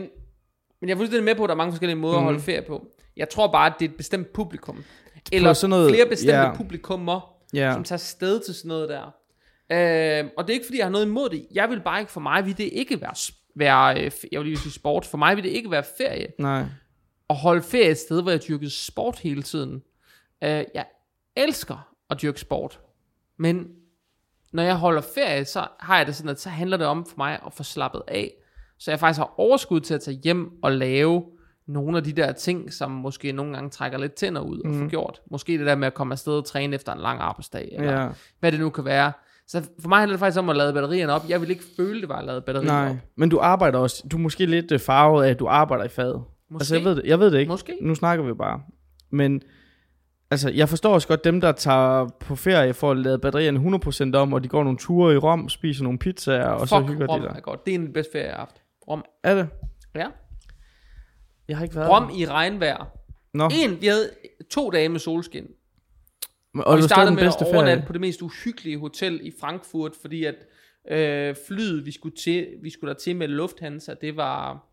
[SPEAKER 1] men jeg er fuldstændig med på, at der er mange forskellige måder mm. at holde
[SPEAKER 2] Mhm.
[SPEAKER 1] ferie på. Jeg tror bare, at det er et bestemt publikum. Eller
[SPEAKER 2] sådan noget-
[SPEAKER 1] flere bestemte
[SPEAKER 2] ja.
[SPEAKER 1] publikummer,
[SPEAKER 2] Ja,
[SPEAKER 1] som tager sted til sådan noget der. Øh, og det er ikke, fordi jeg har noget imod det. Jeg vil bare ikke, for mig vil det ikke være, være øh, jeg vil lige sige sport. For mig vil det ikke være ferie.
[SPEAKER 2] nej.
[SPEAKER 1] At holde ferie et sted, hvor jeg dyrker sport hele tiden. Øh, jeg elsker at dyrke sport. Men når jeg holder ferie, så har jeg det sådan, at så handler det om for mig at få slappet af. Så jeg faktisk har overskud til at tage hjem og lave nogle af de der ting, som måske nogle gange trækker lidt tænder ud og mm. få gjort. Måske det der med at komme afsted og træne efter en lang arbejdsdag, eller
[SPEAKER 2] Ja.
[SPEAKER 1] hvad det nu kan være. Så for mig handler det faktisk om at lade batterierne op. Jeg vil ikke føle, det var at lade batterierne
[SPEAKER 2] Nej,
[SPEAKER 1] op.
[SPEAKER 2] men du arbejder også, du er måske lidt øh, farvet af, at du arbejder i faget.
[SPEAKER 1] Måske.
[SPEAKER 2] Altså jeg ved det, jeg ved det ikke.
[SPEAKER 1] Måske.
[SPEAKER 2] Nu snakker vi bare. Men altså, jeg forstår også godt dem, der tager på ferie for at lade batterierne 100% om, og de går nogle ture i Rom, spiser nogle pizzaer, og så hygger
[SPEAKER 1] Fuck, Rom
[SPEAKER 2] de der.
[SPEAKER 1] er godt. Det er en bedste ferie, jeg har haft. Rom.
[SPEAKER 2] Er det?
[SPEAKER 1] Ja.
[SPEAKER 2] Jeg har ikke været
[SPEAKER 1] Rom
[SPEAKER 2] der.
[SPEAKER 1] i regnvejr.
[SPEAKER 2] Nå,
[SPEAKER 1] En, vi havde to dage med solskin.
[SPEAKER 2] Og,
[SPEAKER 1] Og vi startede med at overnatte på det mest uhyggelige hotel i Frankfurt, fordi at øh, flyet, vi skulle, til, vi skulle der til med Lufthansa, det var...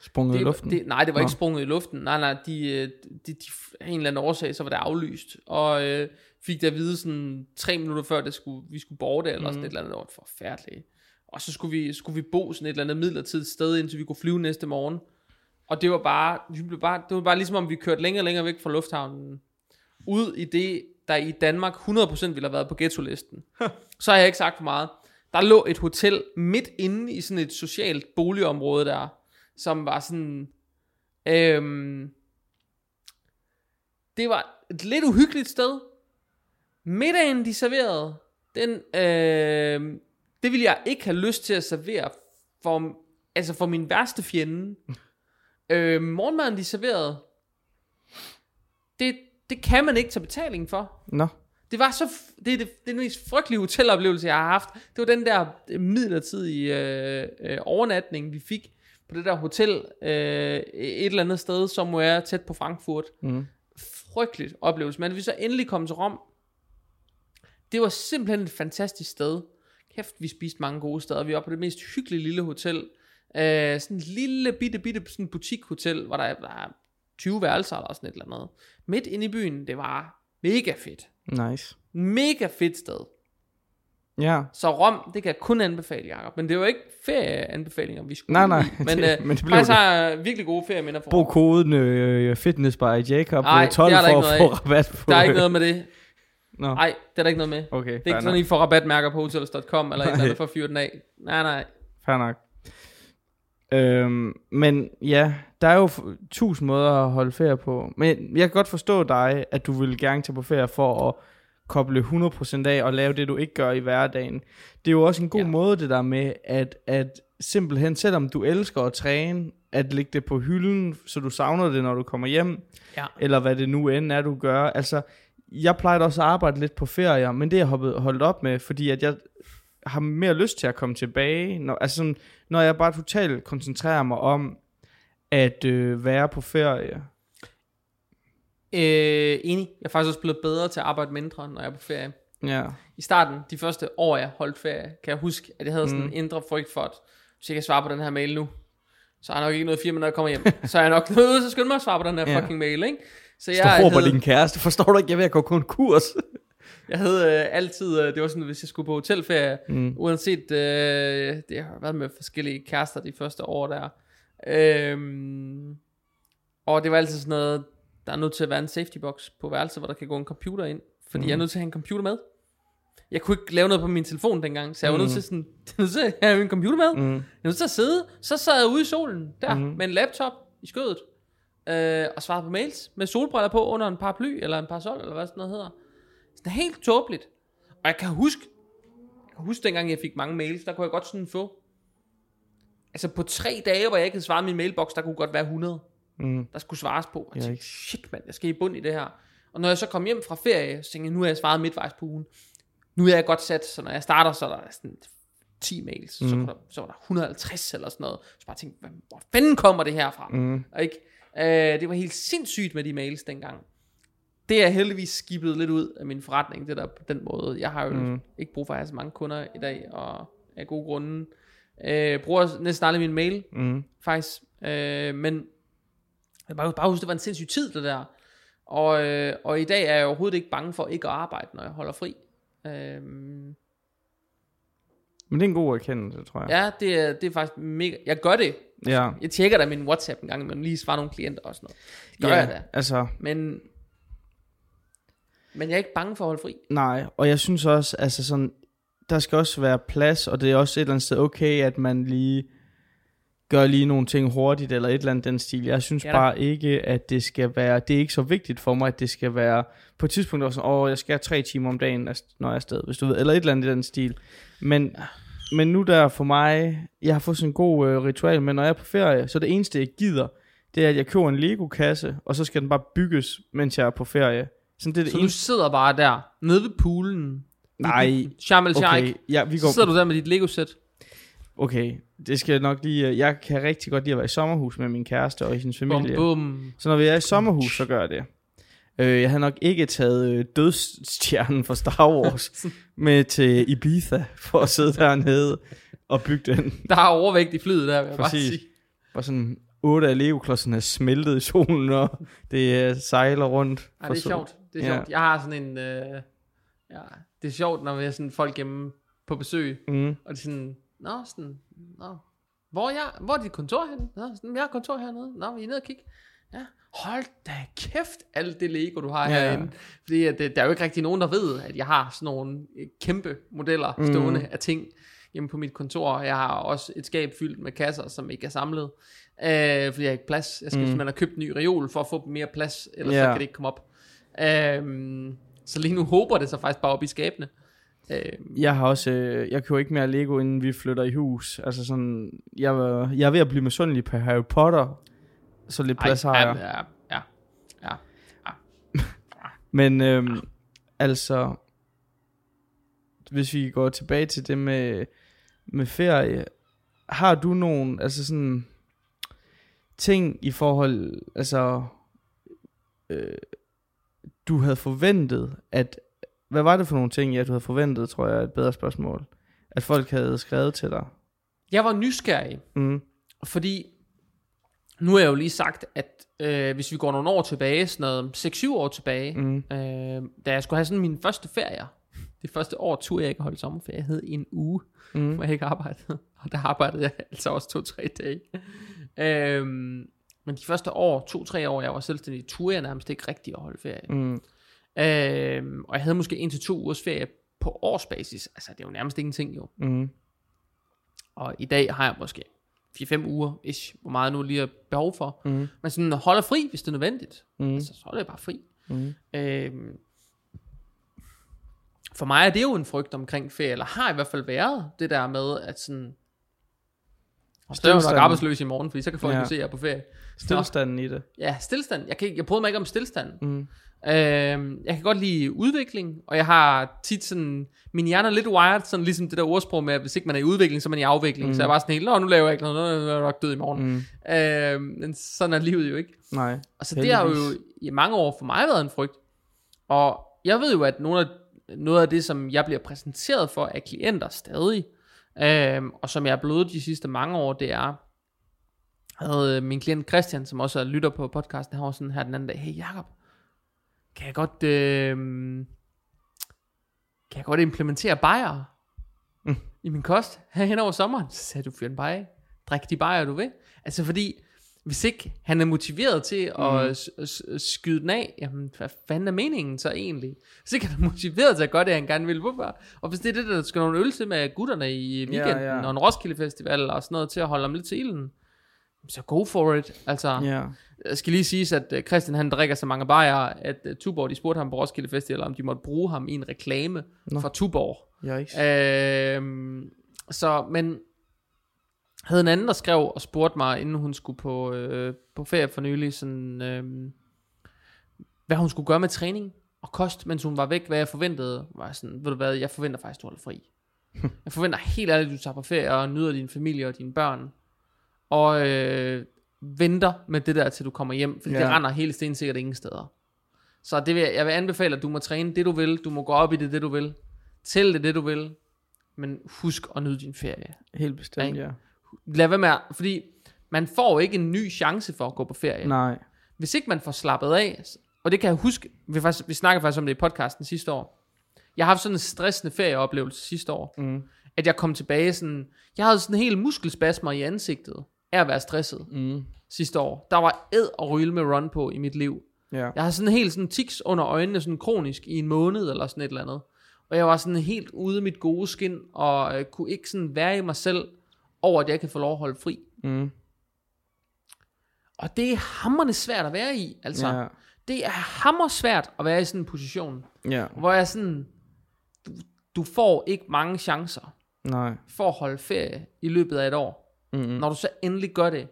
[SPEAKER 2] Sprunget i
[SPEAKER 1] Det,
[SPEAKER 2] luften.
[SPEAKER 1] Det, nej, det var
[SPEAKER 2] Nå.
[SPEAKER 1] ikke sprunget i luften. Nej, nej, de, øh, de, de, af en eller anden årsag, så var det aflyst. Og øh, fik det at vide sådan tre minutter før, det skulle, vi skulle borte, eller
[SPEAKER 2] Mhm.
[SPEAKER 1] sådan et eller andet. Det var forfærdeligt. Og så skulle vi, skulle vi bo sådan et eller andet midlertidigt sted, indtil vi kunne flyve næste morgen. Og det var bare, vi blev bare, det var bare ligesom om vi kørte længere og længere væk fra lufthavnen. Ud i det, der i Danmark 100% ville have været på ghetto-listen. så har jeg ikke sagt for meget. Der lå et hotel midt inde i sådan et socialt boligområde der, som var sådan, øhm, det var et lidt uhyggeligt sted. Middagen, de serverede, den, øh, det ville jeg ikke have lyst til at servere for, altså for min værste fjende. øh, morgenmaden, de serverede, det, det kan man ikke tage betaling for.
[SPEAKER 2] Nå,
[SPEAKER 1] Det var så, det er det, det er den mest frygtelige hoteloplevelse, jeg har haft. Det var den der øh, midlertidige øh, øh, overnatning, vi fik på det der hotel øh, et eller andet sted, som er tæt på Frankfurt.
[SPEAKER 2] mm.
[SPEAKER 1] Frygteligt oplevelse. Men vi så endelig kom til Rom. Det var simpelthen et fantastisk sted. Kæft, vi spiste mange gode steder. Vi var på det mest hyggelige lille hotel. Øh, sådan et lille bitte, bitte sådan butikhotel, hvor der, der er 20 værelser eller sådan et eller andet. Midt inde i byen. Det var mega fedt.
[SPEAKER 2] nice.
[SPEAKER 1] Mega fedt sted.
[SPEAKER 2] Ja,
[SPEAKER 1] Så Rom, det kan jeg kun anbefale, Jacob. Men det var ikke ferieanbefalinger, vi skulle
[SPEAKER 2] Nej, nej,
[SPEAKER 1] i. Men, (laughs)
[SPEAKER 2] det-
[SPEAKER 1] øh,
[SPEAKER 2] men det blev
[SPEAKER 1] faktisk
[SPEAKER 2] det.
[SPEAKER 1] har jeg virkelig gode ferieminder for
[SPEAKER 2] brug koden øh, fitness by Jacob øh, 12
[SPEAKER 1] det er der
[SPEAKER 2] for at få rabat på.
[SPEAKER 1] Der er ikke noget med det.
[SPEAKER 2] Nå,
[SPEAKER 1] Nej, det er der ikke noget med.
[SPEAKER 2] okay,
[SPEAKER 1] Det er ikke sådan,
[SPEAKER 2] nok.
[SPEAKER 1] I får rabatmærker på hotels.com eller et eller andet for at fyre den af. Nej, nej.
[SPEAKER 2] Fair nok. Øhm, men ja, der er jo tusind måder at holde ferie på. Men jeg kan godt forstå dig, at du vil gerne tage på ferie for at koble 100% af og lave det, du ikke gør i hverdagen. Det er jo også en god
[SPEAKER 1] Ja.
[SPEAKER 2] måde, det der med, at, at simpelthen, selvom du elsker at træne, at lægge det på hylden, så du savner det, når du kommer hjem,
[SPEAKER 1] Ja.
[SPEAKER 2] eller hvad det nu end er, du gør. Altså, jeg plejer også at arbejde lidt på ferier, men det er jeg hoppet, holdt op med, fordi at jeg har mere lyst til at komme tilbage. Når, altså sådan, når jeg bare totalt koncentrerer mig om at øh, være på ferie.
[SPEAKER 1] Øh, enig. Jeg er faktisk også blevet bedre til at arbejde mindre, når jeg er på ferie.
[SPEAKER 2] Ja.
[SPEAKER 1] I starten, de første år, jeg holdt ferie, kan jeg huske, at jeg havde sådan
[SPEAKER 2] Mm.
[SPEAKER 1] en indre frygt for, at hvis jeg kan svare på den her mail nu, så har jeg nok ikke noget firma, når jeg kommer hjem. (laughs) så er jeg nok nødt til at skynde mig at svare på den her
[SPEAKER 2] Ja.
[SPEAKER 1] fucking mail, ikke? Så
[SPEAKER 2] Jeg
[SPEAKER 1] jeg,
[SPEAKER 2] råber
[SPEAKER 1] havde,
[SPEAKER 2] din kæreste. Forstår du ikke, jeg er at gå konkurs?
[SPEAKER 1] Jeg havde øh, altid, øh, det var sådan, hvis jeg skulle på hotelferie,
[SPEAKER 2] Mm.
[SPEAKER 1] uanset, øh, det har været med forskellige kærester de første år der, øhm, og det var altid sådan noget, der er nødt til at være en safety box på værelset, hvor der kan gå en computer ind, fordi mm. jeg er nødt til at have en computer med. Jeg kunne ikke lave noget på min telefon dengang, så jeg var nødt til sådan, (laughs) jeg nødt til at have min computer med.
[SPEAKER 2] Mm.
[SPEAKER 1] Jeg er nødt til at sidde. Så sad jeg ude i solen, der,
[SPEAKER 2] Mhm.
[SPEAKER 1] med en laptop i skødet, øh, og svarede på mails, med solbriller på under en paraply, eller en parasol, eller hvad sådan noget hedder. Sådan helt tåbeligt. Og jeg kan huske, jeg kan huske dengang jeg fik mange mails, der kunne jeg godt sådan få, altså på tre dage, hvor jeg ikke havde svaret min mailbox, der kunne godt være 100
[SPEAKER 2] Mm.
[SPEAKER 1] der skulle svares på. Og jeg tænkte, shit mand, jeg skal i bund i det her. Og når jeg så kom hjem fra ferie, så tænkte jeg, nu har jeg svaret midtvejs på ugen. Nu er jeg godt sat, så når jeg starter, så er der sådan 10 mails, mm. så, der, så var der 150 eller sådan noget. Så bare tænkte, "Hvad- hvor fanden kommer det her fra?
[SPEAKER 2] Mm.
[SPEAKER 1] Og ikke? Øh, det var helt sindssygt med de mails dengang. Det er heldigvis skibet lidt ud af min forretning, det der på den måde. Jeg har jo mm. ikke brug for at have så mange kunder i dag, og af gode grunde. Øh, bruger næsten aldrig min mail,
[SPEAKER 2] Mm.
[SPEAKER 1] faktisk. Øh, men jeg bare, bare huske, det var en sindssyg tid, det der. Og, øh, og i dag er jeg overhovedet ikke bange for ikke at arbejde, når jeg holder fri. Øh,
[SPEAKER 2] Men det er en god erkendelse, tror jeg.
[SPEAKER 1] ja, det er, det er faktisk mega... Jeg gør det.
[SPEAKER 2] Ja.
[SPEAKER 1] Jeg tjekker da min WhatsApp en gang, men lige svarer nogle klienter og sådan noget. Det gør
[SPEAKER 2] ja,
[SPEAKER 1] jeg da.
[SPEAKER 2] altså,
[SPEAKER 1] Men, men jeg er ikke bange for at holde fri.
[SPEAKER 2] nej. Og jeg synes også, altså sådan, der skal også være plads, og det er også et eller andet sted okay, at man lige gør lige nogle ting hurtigt, eller et eller andet den stil. Jeg synes
[SPEAKER 1] Ja da.
[SPEAKER 2] bare ikke, at det skal være, det er ikke så vigtigt for mig, at det skal være, på et tidspunkt også, åh, jeg skal have tre timer om dagen, ast- når jeg er afsted, hvis du ved, eller et eller andet den stil. Men, men nu der for mig, jeg har fået sådan en god øh, ritual, men når jeg er på ferie, så det eneste, jeg gider, det er, at jeg køber en Lego-kasse, og så skal den bare bygges, mens jeg er på ferie. Sådan det er det
[SPEAKER 1] Så du
[SPEAKER 2] eneste.
[SPEAKER 1] sidder bare der, nede ved poolen.
[SPEAKER 2] Nej,
[SPEAKER 1] Sharm el
[SPEAKER 2] okay, ja, vi
[SPEAKER 1] Så
[SPEAKER 2] går,
[SPEAKER 1] sidder du der med dit Lego-sæt.
[SPEAKER 2] okay, det skal nok lige, øh, jeg kan rigtig godt lide at være i sommerhus med min kæreste og i hendes
[SPEAKER 1] Bum,
[SPEAKER 2] familie.
[SPEAKER 1] bum.
[SPEAKER 2] Så når vi er i sommerhus, så gør jeg det. Øh, jeg havde nok ikke taget øh, dødsstjernen fra Star Wars (laughs) med til Ibiza for at sidde dernede og bygge den.
[SPEAKER 1] Der er overvægt i flyet der, vil jeg
[SPEAKER 2] Præcis.
[SPEAKER 1] bare sige.
[SPEAKER 2] Og sådan otte af Lego-klodserne er smeltet i solen, og det øh, sejler rundt.
[SPEAKER 1] Ej,
[SPEAKER 2] for
[SPEAKER 1] det er sjovt. Det er
[SPEAKER 2] Ja.
[SPEAKER 1] sjovt. Jeg har sådan en... Øh, ja, det er sjovt, når vi er sådan folk hjemme på besøg,
[SPEAKER 2] Mm.
[SPEAKER 1] og det er sådan, nå, sådan, nå, hvor er, jeg, hvor er dit kontor henne? Nå, sådan, jeg har kontor hernede. Nå, vi er nede og kigge. Ja, hold da kæft, alt det Lego, du har
[SPEAKER 2] Ja.
[SPEAKER 1] herinde. Fordi at, det, der er jo ikke rigtig nogen, der ved, at jeg har sådan nogle øh, kæmpe modeller stående
[SPEAKER 2] Mm.
[SPEAKER 1] af ting hjemme på mit kontor. Jeg har også et skab fyldt med kasser, som ikke er samlet. Øh, fordi jeg har ikke plads. Jeg skal mm. simpelthen have købt en ny reol for at få mere plads, ellers
[SPEAKER 2] Ja.
[SPEAKER 1] så kan det ikke komme op. Øh, så lige nu håber det så faktisk bare op i skabene. Øh,
[SPEAKER 2] Jeg har også, øh, jeg køber ikke mere Lego, inden vi flytter i hus. Altså sådan, jeg, jeg er ved at blive misundelig på Harry Potter. Så lidt plads har jeg.
[SPEAKER 1] Ja, ja, ja. (laughs)
[SPEAKER 2] Men øhm, altså, hvis vi går tilbage til det med, med ferie, har du nogen, altså sådan, ting i forhold, altså, øh, du havde forventet, at, hvad var det for nogle ting, ja, du havde forventet, tror jeg er et bedre spørgsmål, at folk havde skrevet til dig?
[SPEAKER 1] Jeg var nysgerrig,
[SPEAKER 2] Mm.
[SPEAKER 1] fordi nu har jeg jo lige sagt, at øh, hvis vi går nogle år tilbage, sådan noget 6-7 år tilbage,
[SPEAKER 2] Mm.
[SPEAKER 1] øh, da jeg skulle have sådan min første ferier, (laughs) det første år tur, jeg ikke holdt sommerferie, jeg havde en uge,
[SPEAKER 2] Mm.
[SPEAKER 1] hvor jeg ikke arbejdede. Og der arbejdede jeg altså også to-tre dage. Øhm, men de første år, to-tre år, jeg var selvstændig, turde jeg nærmest ikke rigtig at holde ferie.
[SPEAKER 2] Mm.
[SPEAKER 1] Øhm, og jeg havde måske en til to ugers ferie på årsbasis. Altså, det er jo nærmest ingenting jo.
[SPEAKER 2] Mm.
[SPEAKER 1] Og i dag har jeg måske 4-5 uger, ish, hvor meget nu lige har behov for.
[SPEAKER 2] Mm.
[SPEAKER 1] Men sådan holder fri, hvis det er nødvendigt.
[SPEAKER 2] Mm.
[SPEAKER 1] Altså, så holder jeg bare fri.
[SPEAKER 2] Mm.
[SPEAKER 1] Øhm, for mig er det jo en frygt omkring ferie, eller har i hvert fald været det der med, at sådan... Og så er jeg nok arbejdsløs i morgen, fordi så kan folk ja. Se, at jeg er på ferie.
[SPEAKER 2] Stilstanden i det.
[SPEAKER 1] Ja, stillstand. Jeg, kan, ikke- jeg prøvede mig ikke om stillstand.
[SPEAKER 2] Mm.
[SPEAKER 1] Øhm, jeg kan godt lide udvikling, og jeg har tit sådan, min hjerne er lidt wired, sådan ligesom det der ordsprog med, at hvis ikke man er i udvikling, så er man i afvikling. Mm. Så jeg var sådan helt, nå, nu laver jeg ikke noget, nu er jeg nok død i morgen.
[SPEAKER 2] Mm.
[SPEAKER 1] Øhm, men sådan er livet jo ikke.
[SPEAKER 2] Nej.
[SPEAKER 1] Og så det har jo
[SPEAKER 2] Heldigvis.
[SPEAKER 1] i mange år for mig været en frygt. Og jeg ved jo, at nogle af, noget af det, som jeg bliver præsenteret for af klienter stadig, øhm, og som jeg er blevet de sidste mange år, det er, havde min klient Christian, som også er lytter på podcasten, han var sådan her den anden dag, hey Jacob, kan jeg godt, øh, kan jeg godt implementere bajer
[SPEAKER 2] Mm.
[SPEAKER 1] i min kost her hen over sommeren? Så sagde du, fyr en bajer. Drik de bajer, du vil. Altså fordi, hvis ikke han er motiveret til at s- skyde den af, jamen hvad fanden er meningen så egentlig? Hvis ikke han er motiveret til at gøre det, han gerne vil, hvorfor? Og hvis det er det, der skal nogle øl til med gutterne i weekenden,
[SPEAKER 2] Ja, ja.
[SPEAKER 1] og en Roskilde Festival og sådan noget til at holde ham lidt til ilden, så go for it. Altså,
[SPEAKER 2] Ja.
[SPEAKER 1] jeg skal lige sige, at øh, Christian han drikker så mange bajere, at uh, Tuborg de spurgte ham på Roskilde Festival, om de måtte bruge ham i en reklame
[SPEAKER 2] Nå.
[SPEAKER 1] for Tuborg.
[SPEAKER 2] Yikes.
[SPEAKER 1] Øhm, så, men havde en anden, der skrev og spurgte mig, inden hun skulle på, øh, på ferie for nylig, sådan, øh, hvad hun skulle gøre med træning og kost, mens hun var væk, hvad jeg forventede, var sådan, ved du hvad, jeg forventer faktisk, du holder fri. (laughs) jeg forventer helt ærligt, at du tager på ferie og nyder din familie og dine børn, og øh, venter med det der, til du kommer hjem, fordi ja. det
[SPEAKER 2] Ja.
[SPEAKER 1] render helt stensikkert ingen steder. Så det vil, jeg- vil anbefale, at du må træne det, du vil, du må gå op i det, det du vil, til det, det du vil, men husk at nyde din ferie.
[SPEAKER 2] Helt bestemt,
[SPEAKER 1] Ikke?
[SPEAKER 2] ja.
[SPEAKER 1] Lad være med, at- fordi man får ikke en ny chance for at gå på ferie.
[SPEAKER 2] Nej.
[SPEAKER 1] Hvis ikke man får slappet af, og det kan jeg huske, vi, faktisk, vi snakkede faktisk om det i podcasten sidste år. Jeg har haft sådan en stressende ferieoplevelse sidste år,
[SPEAKER 2] Mm.
[SPEAKER 1] at jeg kom tilbage sådan, jeg havde sådan helt muskelspasmer i ansigtet af at være stresset
[SPEAKER 2] Mm.
[SPEAKER 1] sidste år. Der var ed og ryl med run på i mit liv.
[SPEAKER 2] Ja.
[SPEAKER 1] Jeg har sådan helt sådan tics under øjnene, sådan kronisk i en måned eller sådan et eller andet. Og jeg var sådan helt ude af mit gode skin, og øh, kunne ikke sådan være i mig selv, over at jeg kan få lov at holde fri.
[SPEAKER 2] Mm.
[SPEAKER 1] Og det er hammerende svært at være i, altså.
[SPEAKER 2] Ja.
[SPEAKER 1] Det er hammer svært at være i sådan en position,
[SPEAKER 2] Ja.
[SPEAKER 1] hvor jeg sådan, du, du får ikke mange chancer
[SPEAKER 2] Nej.
[SPEAKER 1] for at holde ferie i løbet af et år.
[SPEAKER 2] Mm-hmm.
[SPEAKER 1] Når du så endelig gør det,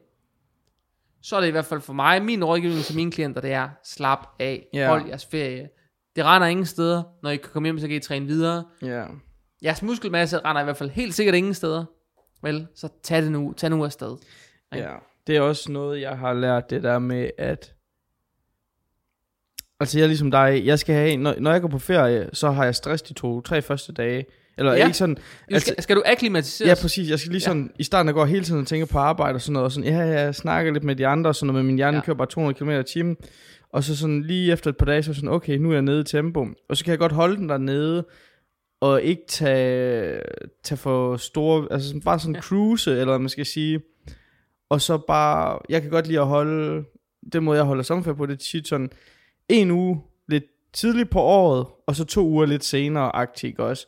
[SPEAKER 1] så er det i hvert fald for mig, min rådgivning til mine klienter, det er, slap af,
[SPEAKER 2] Ja.
[SPEAKER 1] hold jeres ferie. Det render ingen steder, når I kan komme hjem, så kan I træne videre.
[SPEAKER 2] Ja.
[SPEAKER 1] Jeres muskelmasse render i hvert fald helt sikkert ingen steder. Vel, så tag det nu, tag nu afsted. Ikke?
[SPEAKER 2] Ja. Det er også noget, jeg har lært det der med, at... Altså jeg er ligesom dig, jeg skal have, når, når jeg går på ferie, så har jeg stress de to, tre første dage. Eller
[SPEAKER 1] Ja.
[SPEAKER 2] ikke sådan, Altså-
[SPEAKER 1] skal, skal du akklimatiseres?
[SPEAKER 2] Ja, præcis. Jeg skal lige sådan, ja. i starten jeg går hele tiden og tænker på arbejde og sådan noget, og sådan, ja, jeg snakker lidt med de andre, og sådan noget, men min hjerne
[SPEAKER 1] Ja.
[SPEAKER 2] kører bare 200 km i timen, og så sådan lige efter et par dage, så sådan, okay, nu er jeg nede i tempo, og så kan jeg godt holde den der nede, og ikke tage, tage for store, altså sådan, bare sådan
[SPEAKER 1] Ja.
[SPEAKER 2] cruise, eller man skal sige, og så bare, jeg kan godt lide at holde, den måde jeg holder sommerferie på, det er tit sådan, en uge lidt tidligt på året, og så to uger lidt senere, aktiv også.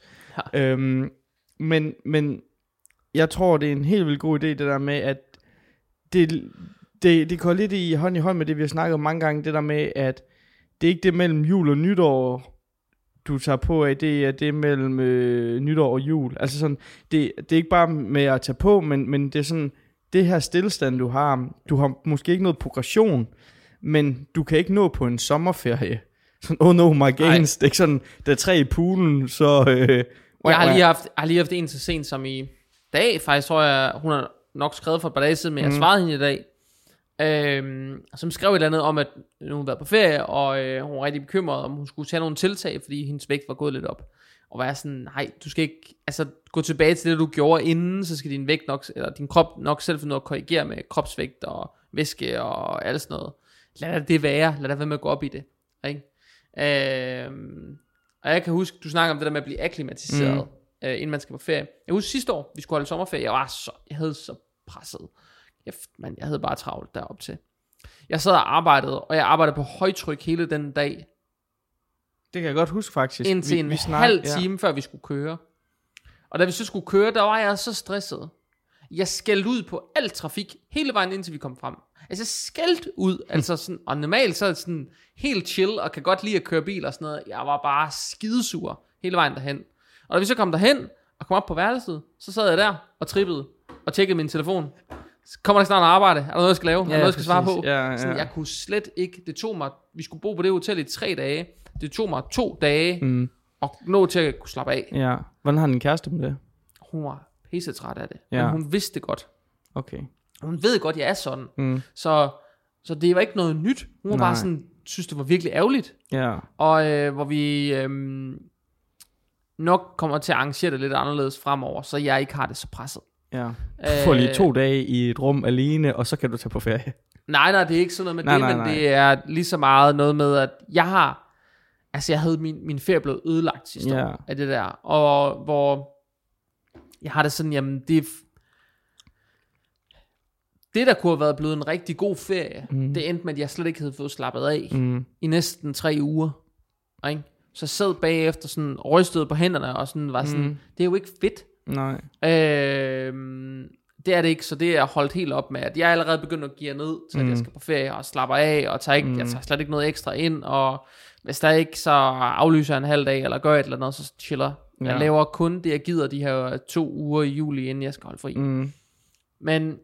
[SPEAKER 2] Ja. Øhm, men, men jeg tror, det er en helt vildt god idé, det der med, at det, det, det går lidt i hånd i hånd med det, vi har snakket om mange gange, det der med, at det er ikke det mellem jul og nytår, du tager på af, det er det mellem øh, nytår og jul. Altså sådan, det, det er ikke bare med at tage på, men, men det er sådan, det her stillestand, du har, du har måske ikke noget progression, men du kan ikke nå på en sommerferie. Sådan, oh no, my gains. Det er ikke sådan, der er tre i poolen, så... Øh,
[SPEAKER 1] Jeg har lige haft, jeg har lige haft en så sent som i dag, faktisk tror jeg, hun har nok skrevet for et par dage siden, men jeg
[SPEAKER 2] Mhm.
[SPEAKER 1] svarede hende i dag, øhm, som skrev et eller andet om, at nu hun været på ferie, og øh, hun var rigtig bekymret, om hun skulle tage nogle tiltag, fordi hendes vægt var gået lidt op. Og var jeg sådan, nej, du skal ikke, altså gå tilbage til det, du gjorde inden, så skal din vægt nok, eller din krop nok selv finde af at korrigere med kropsvægt og væske og alt sådan noget. Lad det være, lad det være med at gå op i det. Ikke? Øhm, og jeg kan huske, du snakker om det der med at blive akklimatiseret, mm. øh, inden man skal på ferie. Jeg husker sidste år, vi skulle holde sommerferie, jeg var så, jeg havde så presset. Jeg, man, jeg havde bare travlt derop til. Jeg sad og arbejdede, og jeg arbejdede på højtryk hele den dag,
[SPEAKER 2] Det kan jeg godt huske faktisk.
[SPEAKER 1] indtil en
[SPEAKER 2] snak-
[SPEAKER 1] halv time, før vi skulle køre. Og da vi så skulle køre, der var jeg så stresset. Jeg skældte ud på al trafik, hele vejen indtil vi kom frem. Altså skældt ud, altså sådan, og normalt så er det sådan helt chill, og kan godt lide at køre bil og sådan noget. Jeg var bare skidesur hele vejen derhen. Og da vi så kom derhen, og kom op på værelset, så sad jeg der og trippede, og tjekkede min telefon. Kommer der snart arbejde? Er der noget, jeg skal lave? er der noget, jeg skal svare på?
[SPEAKER 2] Ja, ja.
[SPEAKER 1] Sådan, jeg kunne slet ikke, det tog mig, vi skulle bo på det hotel i tre dage, det tog mig to dage
[SPEAKER 2] Mm,
[SPEAKER 1] at nå til at kunne slappe af.
[SPEAKER 2] ja. Hvordan har din kæreste med det?
[SPEAKER 1] Hun var pisse træt af det,
[SPEAKER 2] Ja.
[SPEAKER 1] men hun vidste det godt.
[SPEAKER 2] Okay.
[SPEAKER 1] Hun ved godt, jeg er sådan,
[SPEAKER 2] Mm,
[SPEAKER 1] så, så det var ikke noget nyt. Hun var
[SPEAKER 2] Nej.
[SPEAKER 1] bare sådan, synes det var virkelig ærgerligt,
[SPEAKER 2] ja.
[SPEAKER 1] og øh, hvor vi øh, nok kommer til at arrangere det lidt anderledes fremover, så jeg ikke har det så presset.
[SPEAKER 2] Ja. Du får lige
[SPEAKER 1] Øh,
[SPEAKER 2] to dage i et rum alene, og så kan du tage på ferie.
[SPEAKER 1] Nej, nej, det er ikke sådan noget med
[SPEAKER 2] Nej,
[SPEAKER 1] det,
[SPEAKER 2] nej,
[SPEAKER 1] men
[SPEAKER 2] nej.
[SPEAKER 1] det er lige så meget noget med, at jeg har, altså jeg havde min, min ferie blevet ødelagt sidste
[SPEAKER 2] Ja.
[SPEAKER 1] år af det der, og hvor jeg har det sådan, jamen det det, der kunne have været blevet en rigtig god ferie,
[SPEAKER 2] Mm.
[SPEAKER 1] det endte med, at jeg slet ikke havde fået slappet af mm. I næsten tre uger. Ikke? Så sad bagefter sådan rystet på hænderne og sådan var sådan,
[SPEAKER 2] mm.
[SPEAKER 1] det er jo ikke fedt.
[SPEAKER 2] Nej.
[SPEAKER 1] Øh, det er det ikke, så det er holdt helt op med, at jeg er allerede begyndt at give ned til, at
[SPEAKER 2] Mm.
[SPEAKER 1] jeg skal på ferie og slapper af, og tager ikke,
[SPEAKER 2] Mm.
[SPEAKER 1] jeg tager slet ikke noget ekstra ind, og hvis der ikke, så aflyser jeg en halv dag, eller gør et eller andet, så chiller. Ja. Jeg laver kun det, jeg gider de her to uger i juli, inden jeg skal holde fri. Mm. Men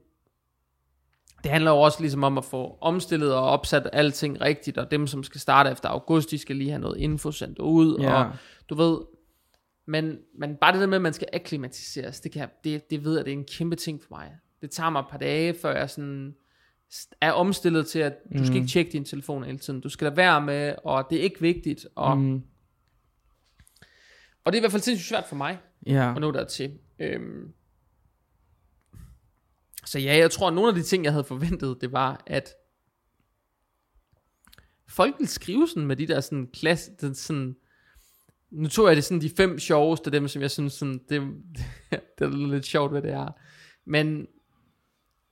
[SPEAKER 1] det handler jo også ligesom om at få omstillet og opsat alting rigtigt, og dem, som skal starte efter august, de skal lige have noget info sendt ud,
[SPEAKER 2] Ja.
[SPEAKER 1] og du ved, men, men bare det der med, at man skal akklimatiseres, det, kan, det, det ved jeg, det er en kæmpe ting for mig. Det tager mig et par dage, før jeg sådan er omstillet til, at du skal
[SPEAKER 2] Mm.
[SPEAKER 1] ikke tjekke din telefon hele tiden. Du skal lade være med, og det er ikke vigtigt. Og, mm. Og det er i hvert fald sindssygt svært for mig
[SPEAKER 2] Ja.
[SPEAKER 1] at nå dertil. Øhm, så ja, jeg tror, at nogle af de ting, jeg havde forventet, det var, at folk ville skrive sådan med de der sådan klasse, den sådan, nu tog jeg det sådan de fem sjoveste, dem som jeg synes sådan, det, (laughs) det er lidt sjovt, hvad det er. Men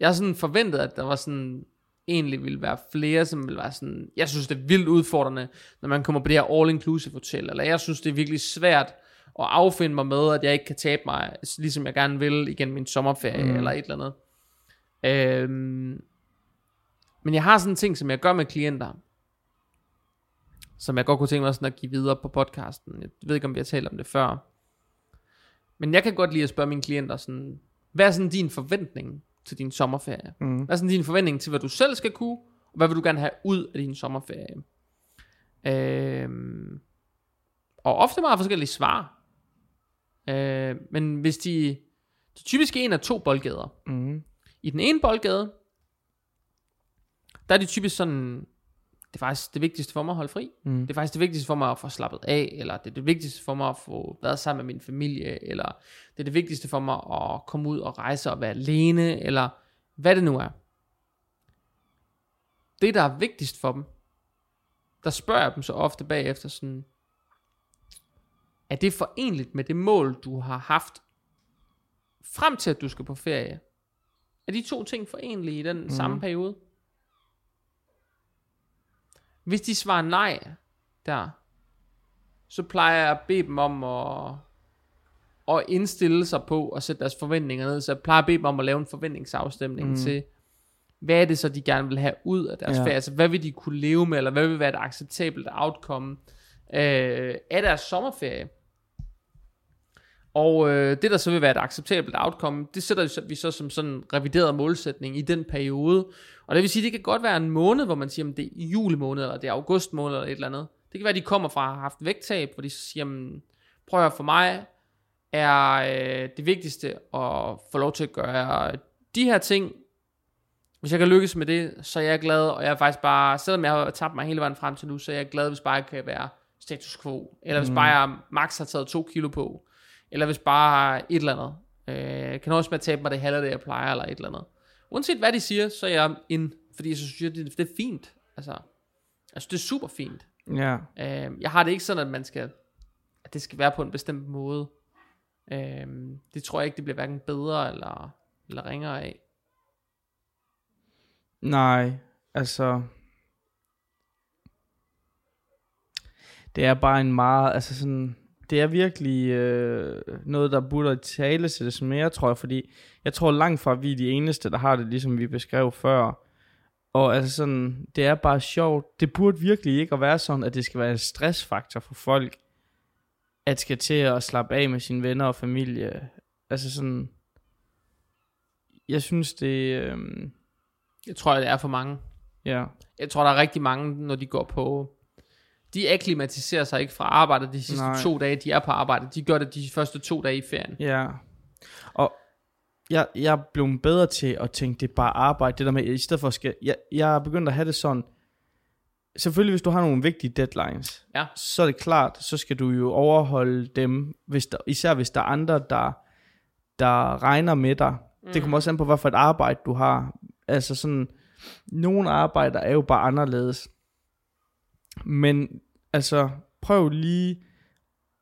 [SPEAKER 1] jeg har sådan forventet, at der var sådan, egentlig ville være flere, som ville være sådan, jeg synes det er vildt udfordrende, når man kommer på det her all-inclusive hotel, eller jeg synes det er virkelig svært at affinde mig med, at jeg ikke kan tabe mig, ligesom jeg gerne vil igen min sommerferie,
[SPEAKER 2] Mm.
[SPEAKER 1] eller et eller andet. Øhm, men jeg har sådan en ting, som jeg gør med klienter, som jeg godt kunne tænke mig sådan at give videre på podcasten. Jeg ved ikke, om vi har talt om det før. Men jeg kan godt lide at spørge mine klienter sådan, hvad er sådan din forventning til din sommerferie?
[SPEAKER 2] Mm.
[SPEAKER 1] Hvad er sådan din forventning til, hvad du selv skal kunne, og hvad vil du gerne have ud af din sommerferie? Øhm, og ofte meget forskellige svar. Øh, men hvis de, de er typisk en af to boldgader.
[SPEAKER 2] Mm.
[SPEAKER 1] I den ene boldgade, der er det typisk sådan, det er faktisk det vigtigste for mig at holde fri.
[SPEAKER 2] Mm.
[SPEAKER 1] Det er faktisk det vigtigste for mig at få slappet af, eller det er det vigtigste for mig at få været sammen med min familie, eller det er det vigtigste for mig at komme ud og rejse og være alene, eller hvad det nu er. Det, der er vigtigst for dem, der spørger jeg dem så ofte bagefter sådan, er det forenligt med det mål, du har haft frem til, at du skal på ferie? Er de to ting forenlige i den mm. samme periode? Hvis de svarer nej der, så plejer jeg at bede dem om at, at indstille sig på og sætte deres forventninger ned. Så jeg plejer at bede dem om at lave en forventningsafstemning
[SPEAKER 2] Mm.
[SPEAKER 1] til, hvad er det så, de gerne vil have ud af deres
[SPEAKER 2] Ja.
[SPEAKER 1] ja. ferie? Altså, hvad vil de kunne leve med, eller hvad vil være et acceptabelt outcome øh, af deres sommerferie? Og øh, det, der så vil være et acceptabelt outcome, det sætter vi så- vi så som sådan en revideret målsætning i den periode. Og det vil sige, det kan godt være en måned, hvor man siger, at det er juli måned, eller det er august måned, eller et eller andet. Det kan være, at de kommer fra at have haft vægttab, hvor de siger, jamen, prøv at høre, for mig er øh, det vigtigste at få lov til at gøre de her ting. Hvis jeg kan lykkes med det, så er jeg glad, og jeg er faktisk bare, selvom jeg har tabt mig hele vejen frem til nu, så er jeg glad, hvis bare jeg kan være status quo. Eller hvis
[SPEAKER 2] Mm.
[SPEAKER 1] bare jeg max har taget to kilo på. Eller hvis bare et eller andet. Øh, kan også med at tabe mig det halve, det jeg plejer, eller et eller andet. Uanset hvad de siger, så er jeg ind, fordi jeg synes, det, det er fint. Altså, altså, det er super fint.
[SPEAKER 2] Ja.
[SPEAKER 1] Øh, jeg har det ikke sådan, at man skal, at det skal være på en bestemt måde. Øh, det tror jeg ikke, det bliver hverken bedre eller, eller ringere af.
[SPEAKER 2] Nej, altså... Det er bare en meget, altså sådan... Det er virkelig øh, noget, der burde tale til det mere, tror jeg, fordi jeg tror langt fra, at vi er de eneste, der har det, ligesom vi beskrev før. Og altså sådan, det er bare sjovt. Det burde virkelig ikke at være sådan, at det skal være en stressfaktor for folk, at skal til at slappe af med sine venner og familie. Altså sådan, jeg synes det, øh,
[SPEAKER 1] Jeg tror, det er for mange.
[SPEAKER 2] ja,
[SPEAKER 1] Jeg tror, der er rigtig mange, når de går på... De akklimatiserer sig ikke fra arbejde de sidste
[SPEAKER 2] Nej.
[SPEAKER 1] To dage, de er på arbejde. De gør det de første to dage i ferien.
[SPEAKER 2] Ja. Og jeg, jeg er blevet bedre til at tænke, det er bare arbejde. Det der med, i stedet for skal... Jeg, jeg er begyndt at have det sådan... Selvfølgelig, hvis du har nogle vigtige deadlines,
[SPEAKER 1] Ja.
[SPEAKER 2] så er det klart, så skal du jo overholde dem, hvis der, især hvis der er andre, der, der regner med dig. Mm. Det kommer også an på, hvad for et arbejde du har. Altså sådan, nogle arbejder er jo bare anderledes. Men altså, prøv lige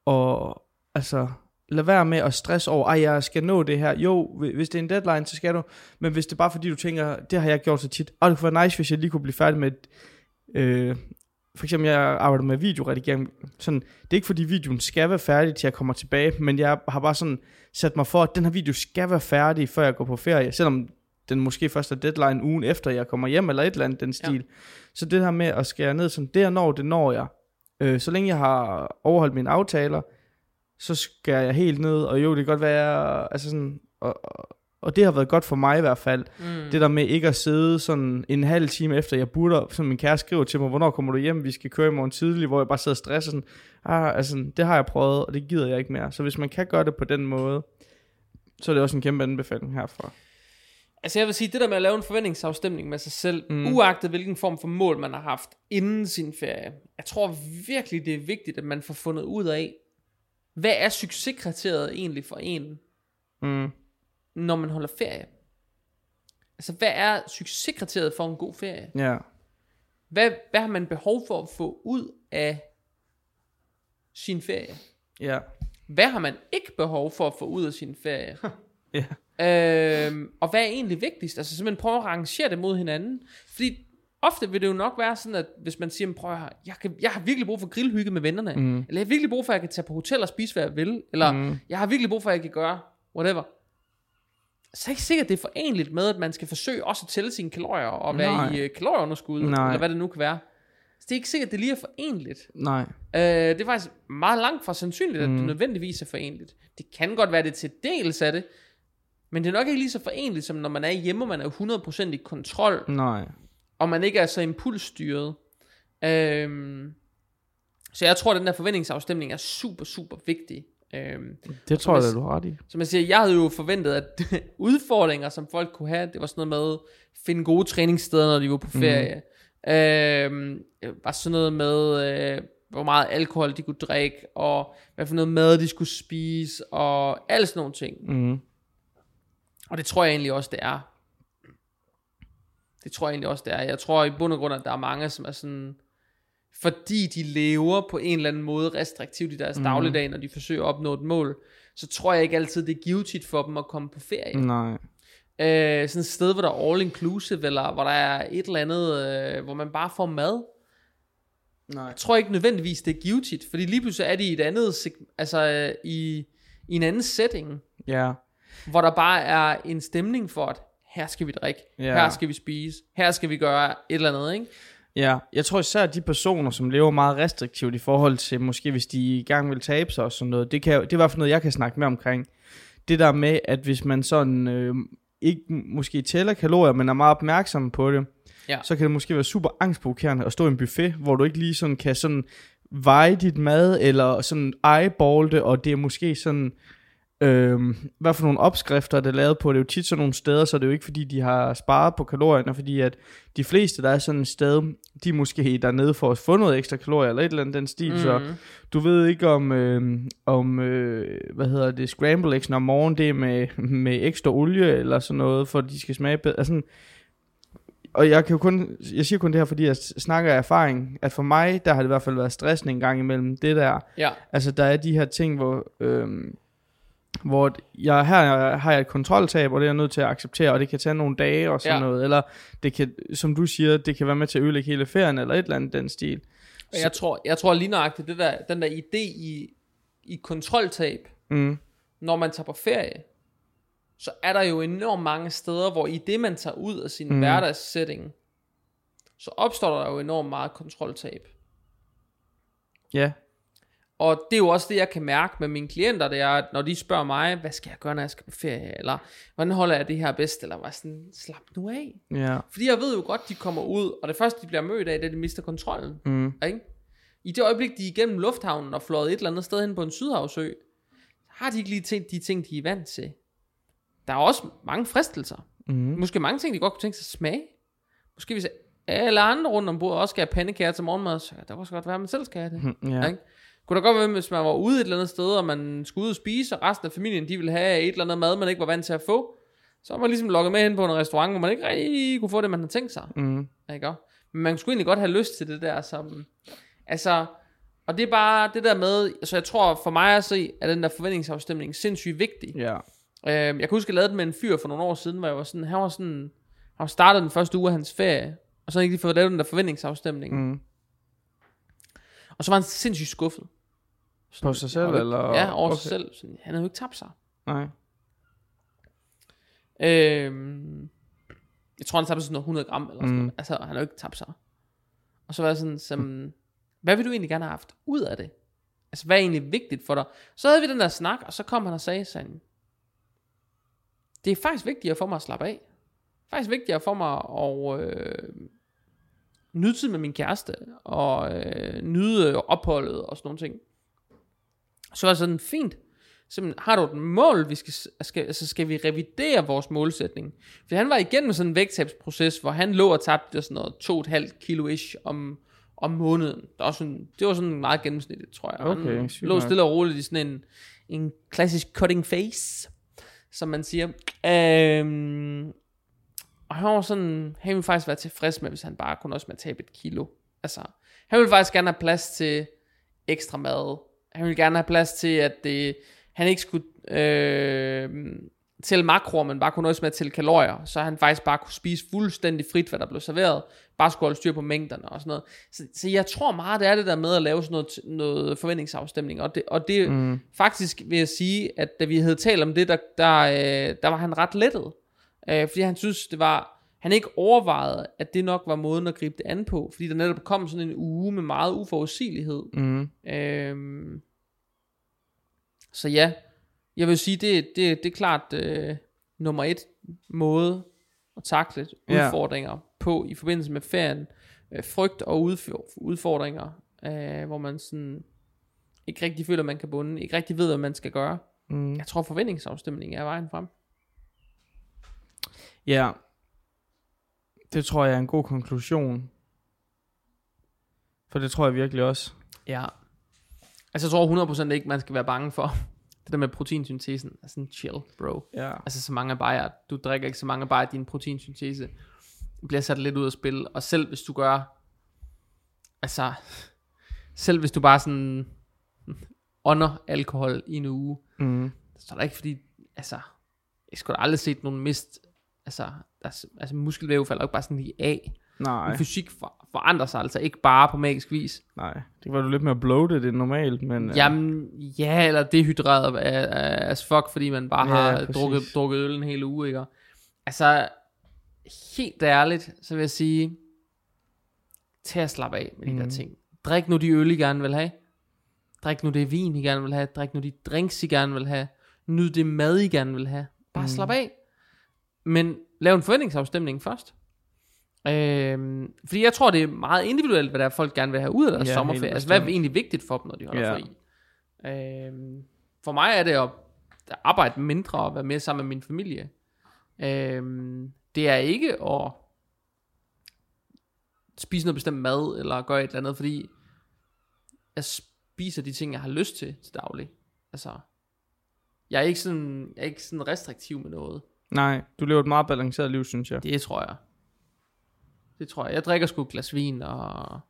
[SPEAKER 2] at altså, lad være med at stresse over, ej, jeg skal nå det her. Jo, hvis det er en deadline, så skal du. Men hvis det er bare fordi, du tænker, det har jeg gjort så tit. Og det kunne være nice, hvis jeg lige kunne blive færdig med, øh, for eksempel, jeg arbejder med videoredigering. Sådan, det er ikke fordi videoen skal være færdig, til jeg kommer tilbage, men jeg har bare sådan sat mig for, at den her video skal være færdig, før jeg går på ferie. Selvom den måske først er deadline ugen efter, jeg kommer hjem, eller et eller andet den stil. Ja. Så det her med at skære ned, som det jeg når, det når jeg. Øh, så længe jeg har overholdt mine aftaler, så skærer jeg helt ned, og jo, det kan godt være, altså sådan, og, og det har været godt for mig i hvert fald. Mm. Det der med ikke at sidde sådan en halv time efter, jeg burde, som min kæreste skriver til mig, hvornår kommer du hjem, vi skal køre i morgen tidlig, hvor jeg bare sidder og stresser sådan, ah, altså, det har jeg prøvet, og det gider jeg ikke mere. Så hvis man kan gøre det på den måde, så er det også en kæmpe anbefaling herfra.
[SPEAKER 1] Altså jeg vil sige, det der med at lave en forventningsafstemning med sig selv, mm. uagtet hvilken form for mål man har haft inden sin ferie, jeg tror virkelig, det er vigtigt, at man får fundet ud af, hvad er succeskriteriet egentlig for en, mm. når man holder ferie? Altså, hvad er succeskriteriet for en god ferie?
[SPEAKER 2] Ja.
[SPEAKER 1] Hvad, hvad har man behov for at få ud af sin ferie?
[SPEAKER 2] Ja.
[SPEAKER 1] Hvad har man ikke behov for at få ud af sin ferie? (laughs)
[SPEAKER 2] ja.
[SPEAKER 1] Øhm, og hvad er egentlig vigtigst? Altså simpelthen prøve at rangere det mod hinanden. Fordi ofte vil det jo nok være sådan, at hvis man siger, prøv høre, jeg, kan, jeg har virkelig brug for grillhygge med vennerne, mm. eller jeg har virkelig brug for, at jeg kan tage på hotel og spise, hvad jeg vil, eller mm. jeg har virkelig brug for, at jeg kan gøre whatever. Så er ikke sikkert, det er forenligt med, at man skal forsøge også at tælle sine kalorier, og være Nej. i uh, kalorieunderskud, Nej. eller hvad det nu kan være. Så det er ikke sikkert, det lige er forenligt.
[SPEAKER 2] Nej.
[SPEAKER 1] Uh, det er faktisk meget langt fra sandsynligt, at mm. det nødvendigvis er forenligt. Det kan godt være, det til dels af det, men det er nok ikke lige så forenligt, som når man er hjemme, og man er 100% i kontrol.
[SPEAKER 2] Nej
[SPEAKER 1] og man ikke er så impulsstyret. Øhm, så jeg tror, at den der forventningsafstemning er super, super vigtig. Øhm,
[SPEAKER 2] det tror jeg, jeg, du har ret i.
[SPEAKER 1] Som jeg siger, jeg havde jo forventet, at (laughs) udfordringer, som folk kunne have, det var sådan noget med at finde gode træningssteder, når de var på mhm. ferie. Mm. Øhm, var sådan noget med, øh, hvor meget alkohol de kunne drikke, og hvad for noget mad de skulle spise, og alle sådan nogle ting.
[SPEAKER 2] Mm.
[SPEAKER 1] Og det tror jeg egentlig også, det er. Det tror jeg egentlig også, det er. Jeg tror i bund og grund, at der er mange, som er sådan, fordi de lever på en eller anden måde restriktivt i deres mm. dagligdag, når de forsøger at opnå et mål, så tror jeg ikke altid, det er givetigt for dem at komme på ferie.
[SPEAKER 2] Nej.
[SPEAKER 1] Øh, sådan et sted, hvor der er all inclusive, eller hvor der er et eller andet, øh, hvor man bare får mad.
[SPEAKER 2] Nej.
[SPEAKER 1] Jeg tror ikke nødvendigvis, det er givetigt, fordi lige pludselig er de i et andet, altså øh, i, i en anden setting.
[SPEAKER 2] Ja.
[SPEAKER 1] Hvor der bare er en stemning for, at her skal vi drikke, ja. her skal vi spise, her skal vi gøre et eller andet, ikke?
[SPEAKER 2] Ja, jeg tror især de personer, som lever meget restriktivt i forhold til, måske hvis de i gang vil tabe sig og sådan noget, det, kan, det er i hvert fald noget, jeg kan snakke med omkring. Det der med, at hvis man sådan øh, ikke måske tæller kalorier, men er meget opmærksom på det,
[SPEAKER 1] ja.
[SPEAKER 2] så kan det måske være super angstprovokerende at stå i en buffet, hvor du ikke lige sådan kan sådan veje dit mad, eller sådan eyeball det, og det er måske sådan Øhm, hvad for nogle opskrifter det er lavet på. Det er jo tit sådan nogle steder, så det er jo ikke fordi, de har sparet på kalorierne, fordi at de fleste, der er sådan et sted, de er måske dernede for at få noget ekstra kalorier, eller et eller andet den stil, mm. så du ved ikke om, øh, om øh, hvad hedder det, scramble eggs om morgenen, det er med, med ekstra olie, eller sådan noget, for de skal smage bedre. Altså, og jeg kan jo kun, jeg siger kun det her, fordi jeg snakker af erfaring, at for mig, der har det i hvert fald været stressende en gang imellem det der.
[SPEAKER 1] Ja.
[SPEAKER 2] Altså, der er de her ting, hvor... Øh, hvor jeg, her har jeg et kontroltab, og det er jeg nødt til at acceptere, og det kan tage nogle dage og sådan ja. noget, eller det kan, som du siger, det kan være med til at ødelægge hele ferien, eller et eller andet den stil.
[SPEAKER 1] Så. Jeg tror, jeg tror lige nøjagtigt, det der, den der idé i, i kontroltab,
[SPEAKER 2] mm.
[SPEAKER 1] når man tager på ferie, så er der jo enormt mange steder, hvor i det man tager ud af sin mm. hverdagssætning, så opstår der jo enormt meget kontroltab.
[SPEAKER 2] Ja.
[SPEAKER 1] Og det er jo også det, jeg kan mærke med mine klienter, det er, at når de spørger mig, hvad skal jeg gøre, når jeg skal på ferie, eller hvordan holder jeg det her bedst, eller hvad sådan, slap nu af.
[SPEAKER 2] Ja.
[SPEAKER 1] Fordi jeg ved jo godt, de kommer ud, og det første, de bliver mødt af, det er, at de mister kontrollen.
[SPEAKER 2] Mm.
[SPEAKER 1] Ikke? I det øjeblik, de er igennem lufthavnen og fløjet et eller andet sted hen på en sydhavsø, har de ikke lige tænkt de ting, de er vant til. Der er også mange fristelser.
[SPEAKER 2] Mm.
[SPEAKER 1] Måske mange ting, de godt kunne tænke sig at smage. Måske hvis alle andre rundt om bordet også skal have pandekager til morgenmad, så der kunne godt være, at man selv skal have det.
[SPEAKER 2] Mm, ja. Ikke?
[SPEAKER 1] Kunne da godt være, hvis man var ude et eller andet sted, og man skulle ud og spise, og resten af familien, de ville have et eller andet mad, man ikke var vant til at få, så var man ligesom lukket med hen på en restaurant, hvor man ikke rigtig kunne få det, man havde tænkt sig.
[SPEAKER 2] Mm.
[SPEAKER 1] Ikke? Men man skulle egentlig godt have lyst til det der, som, altså, Og det er bare det der med, altså jeg tror for mig at se, at den der forventningsafstemning sindssygt vigtig.
[SPEAKER 2] Ja.
[SPEAKER 1] Øh, jeg kan huske, at jeg lavede den med en fyr for nogle år siden, hvor jeg var sådan, han var sådan, han var startet den første uge af hans ferie, og så havde ikke lige fået lavet den der forventningsafstemning. Mm. Og så var han sindssygt skuffet. Sådan,
[SPEAKER 2] På sig selv,
[SPEAKER 1] ikke-
[SPEAKER 2] eller?
[SPEAKER 1] Ja, over okay. Sig selv. Sådan, han havde jo ikke tabt sig.
[SPEAKER 2] Nej.
[SPEAKER 1] Øhm, jeg tror, han tabte sådan noget 100 gram, eller sådan
[SPEAKER 2] Mm.
[SPEAKER 1] noget. Altså, han har jo ikke tabt sig. Og så var jeg sådan, som, hvad vil du egentlig gerne have haft ud af det? Altså, hvad er egentlig vigtigt for dig? Så havde vi den der snak, og så kom han og sagde sådan, det er faktisk vigtigere for mig at slappe af. Faktisk vigtigere for mig at øh, nyde tid med min kæreste, og øh, nyde opholdet og sådan nogle ting. Så var jeg sådan, fint. Simpelthen, har du et mål, vi skal, skal, altså skal vi revidere vores målsætning? For han var igennem sådan en vægttabsproces, hvor han lå og tabte sådan noget 2,5 kilo-ish om, om måneden. Det var, sådan, det var sådan meget gennemsnitligt, tror jeg.
[SPEAKER 2] Okay,
[SPEAKER 1] han lå stille og roligt i sådan en, en klassisk cutting face, som man siger. Øhm, og han var sådan, han ville faktisk være tilfreds med, hvis han bare kunne også med at tabe et kilo. Altså, han ville faktisk gerne have plads til ekstra mad. Han ville gerne have plads til, at det, han ikke skulle øh, tælle makroer, men bare kunne nøjes med at tælle kalorier, så han faktisk bare kunne spise fuldstændig frit, hvad der blev serveret, bare skulle holde styr på mængderne og sådan noget. Så, så jeg tror meget, det er det der med at lave sådan noget, noget forventningsafstemning, og det, og det mm. faktisk vil jeg sige, at da vi havde talt om det, der, der, øh, der var han ret lettet, øh, fordi han synes, det var, han ikke overvejede, at det nok var måden at gribe det an på, fordi der netop kom sådan en uge med meget uforudsigelighed.
[SPEAKER 2] Mm.
[SPEAKER 1] Øhm, så ja, jeg vil sige, det, det, det er klart øh, nummer et måde at takle udfordringer på i forbindelse med ferien. Øh, frygt og udf- udfordringer, øh, hvor man sådan ikke rigtig føler, man kan bunde, ikke rigtig ved, hvad man skal gøre.
[SPEAKER 2] Mm.
[SPEAKER 1] Jeg tror, forventningsafstemning er vejen frem.
[SPEAKER 2] Ja. Det tror jeg er en god konklusion. For det tror jeg virkelig også.
[SPEAKER 1] Ja. Altså, jeg tror 100% ikke, man skal være bange for (laughs) det der med proteinsyntesen. Altså, sådan chill, bro.
[SPEAKER 2] Ja.
[SPEAKER 1] Altså så mange bajer, du drikker ikke så mange bajer, din proteinsyntese bliver sat lidt ud af spil, og selv hvis du gør, altså, selv hvis du bare sådan (laughs) ånder alkohol i en uge,
[SPEAKER 2] Mm.
[SPEAKER 1] så er der ikke fordi, altså, jeg skulle aldrig set nogen mist, altså, der, er- altså muskelvæv falder jo ikke bare sådan lige af.
[SPEAKER 2] Nej,
[SPEAKER 1] Nej. Fysik for, forandrer sig altså ikke bare på magisk vis.
[SPEAKER 2] nej. Det var du lidt mere bloated end normalt, men... øh,
[SPEAKER 1] Jamen, ja, eller dehydreret as fuck, fordi man bare
[SPEAKER 2] Ja,
[SPEAKER 1] har
[SPEAKER 2] præcis.
[SPEAKER 1] drukket, drukket øl en hel uge, ikke? Altså, helt ærligt, så vil jeg sige, tag at slappe af med de mm. der
[SPEAKER 2] Mhm.
[SPEAKER 1] ting. Drik nu de øl, I gerne vil have. Drik nu det vin, I gerne vil have. Drik nu de drinks, I gerne vil have. Nyd det mad, I gerne vil have. Bare mm. Slap af. Men lav en forventningsafstemning først. Øhm, fordi jeg tror, det er meget individuelt, hvad der er, folk gerne vil have ud af deres
[SPEAKER 2] Ja,
[SPEAKER 1] sommerferie. Altså, hvad er egentlig vigtigt for dem, når de holder
[SPEAKER 2] ja.
[SPEAKER 1] fri? Øhm, for mig er det at arbejde mindre og være mere sammen med min familie. Øhm, det er ikke at spise noget bestemt mad, eller gøre et eller andet, fordi jeg spiser de ting, jeg har lyst til til daglig. Altså, jeg er ikke sådan, jeg er ikke sådan restriktiv med noget.
[SPEAKER 2] Nej, du lever et meget balanceret liv, synes jeg.
[SPEAKER 1] Det tror jeg. Det tror jeg. Jeg drikker sgu et glas vin og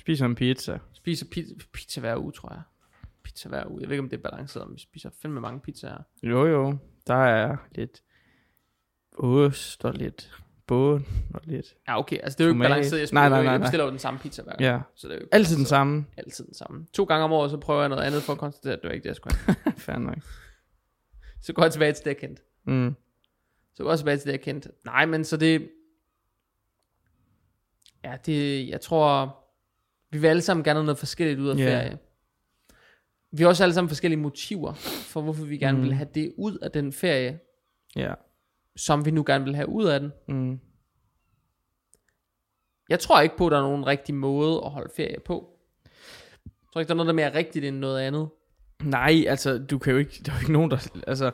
[SPEAKER 2] Spiser en pizza.
[SPEAKER 1] spiser pizza, pizza hver uge, tror jeg. Pizza hver uge. Jeg ved ikke, om det er balanceret, men vi spiser fandme mange pizzaer.
[SPEAKER 2] Jo, jo. Der er lidt ost og lidt bund og lidt...
[SPEAKER 1] Ja, okay. Altså, det er jo ikke
[SPEAKER 2] Tomat.
[SPEAKER 1] balanceret. Jeg,
[SPEAKER 2] Nej, nej, nej,
[SPEAKER 1] jeg bestiller jo den samme pizza hver gang.
[SPEAKER 2] Ja.
[SPEAKER 1] Så det er jo ikke
[SPEAKER 2] Altid den samme.
[SPEAKER 1] Altid den samme. To gange om året, så prøver jeg noget andet for at konstatere, at det var ikke det, jeg skulle have. (laughs)
[SPEAKER 2] Fair nok.
[SPEAKER 1] Så går jeg tilbage til det, jeg kendte.
[SPEAKER 2] Mm.
[SPEAKER 1] Så går jeg tilbage til det, jeg kendte. Nej, men så det... Ja, det... Jeg tror... Vi vil alle sammen gerne have noget forskelligt ud af
[SPEAKER 2] Ja.
[SPEAKER 1] ferie. Vi har også alle sammen forskellige motiver for, hvorfor vi gerne
[SPEAKER 2] Mm.
[SPEAKER 1] vil have det ud af den ferie,
[SPEAKER 2] Ja.
[SPEAKER 1] som vi nu gerne vil have ud af den.
[SPEAKER 2] Mm.
[SPEAKER 1] Jeg tror ikke på, at der er nogen rigtig måde at holde ferie på. Jeg tror ikke, der er noget, der er mere rigtigt end noget andet.
[SPEAKER 2] Nej, altså, du kan jo ikke... Der er jo ikke nogen, der... Altså,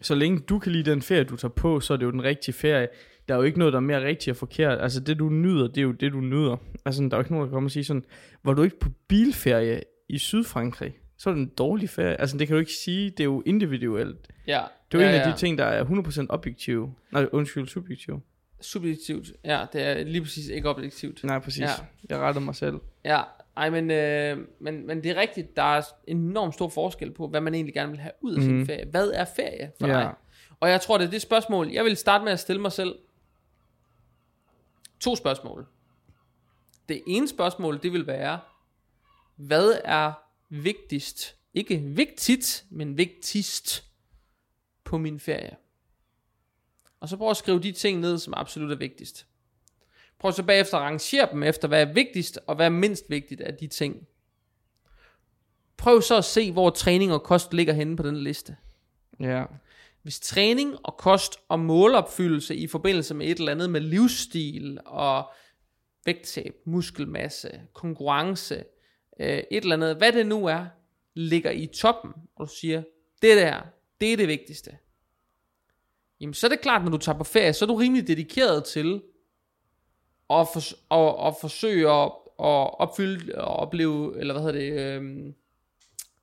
[SPEAKER 2] så længe du kan lide den ferie, du tager på, så er det jo den rigtige ferie. Der er jo ikke noget, der er mere rigtigt og forkert. Altså, det du nyder, det er jo det, du nyder. Altså, der er jo ikke nogen, der kommer og sige sådan, var du ikke på bilferie i Sydfrankrig? Så er det en dårlig ferie. Altså, det kan du ikke sige. Det er jo individuelt.
[SPEAKER 1] Ja.
[SPEAKER 2] Det er jo
[SPEAKER 1] ja,
[SPEAKER 2] en af
[SPEAKER 1] ja.
[SPEAKER 2] de ting, der er 100% objektive. Nej, undskyld, subjektive.
[SPEAKER 1] Subjektivt. Ja, det er lige præcis ikke objektivt.
[SPEAKER 2] Nej, præcis.
[SPEAKER 1] Ja.
[SPEAKER 2] Jeg rettede mig selv.
[SPEAKER 1] Ja, Ej, men, øh, men, men det er rigtigt, der er enormt stor forskel på, hvad man egentlig gerne vil have ud af mm. sin
[SPEAKER 2] Mhm.
[SPEAKER 1] ferie. Hvad er ferie for
[SPEAKER 2] Ja.
[SPEAKER 1] dig? Og jeg tror, det er det spørgsmål, jeg vil starte med at stille mig selv. To spørgsmål. Det ene spørgsmål, det vil være, hvad er vigtigst? Ikke vigtigt, men vigtigst på min ferie. Og så prøv at skrive de ting ned, som absolut er vigtigst. Prøv så bagefter at rangere dem efter, hvad er vigtigst, og hvad er mindst vigtigt af de ting. Prøv så at se, hvor træning og kost ligger henne på den liste.
[SPEAKER 2] Ja.
[SPEAKER 1] Hvis træning og kost og målopfyldelse i forbindelse med et eller andet med livsstil og vægttab, muskelmasse, konkurrence, øh, et eller andet, hvad det nu er, ligger i toppen, og du siger, det der, det er det vigtigste. Jamen så er det klart, når du tager på ferie, så er du rimelig dedikeret til at, for, at, at forsøge at, at opfylde og opleve, eller hvad hedder det, øh,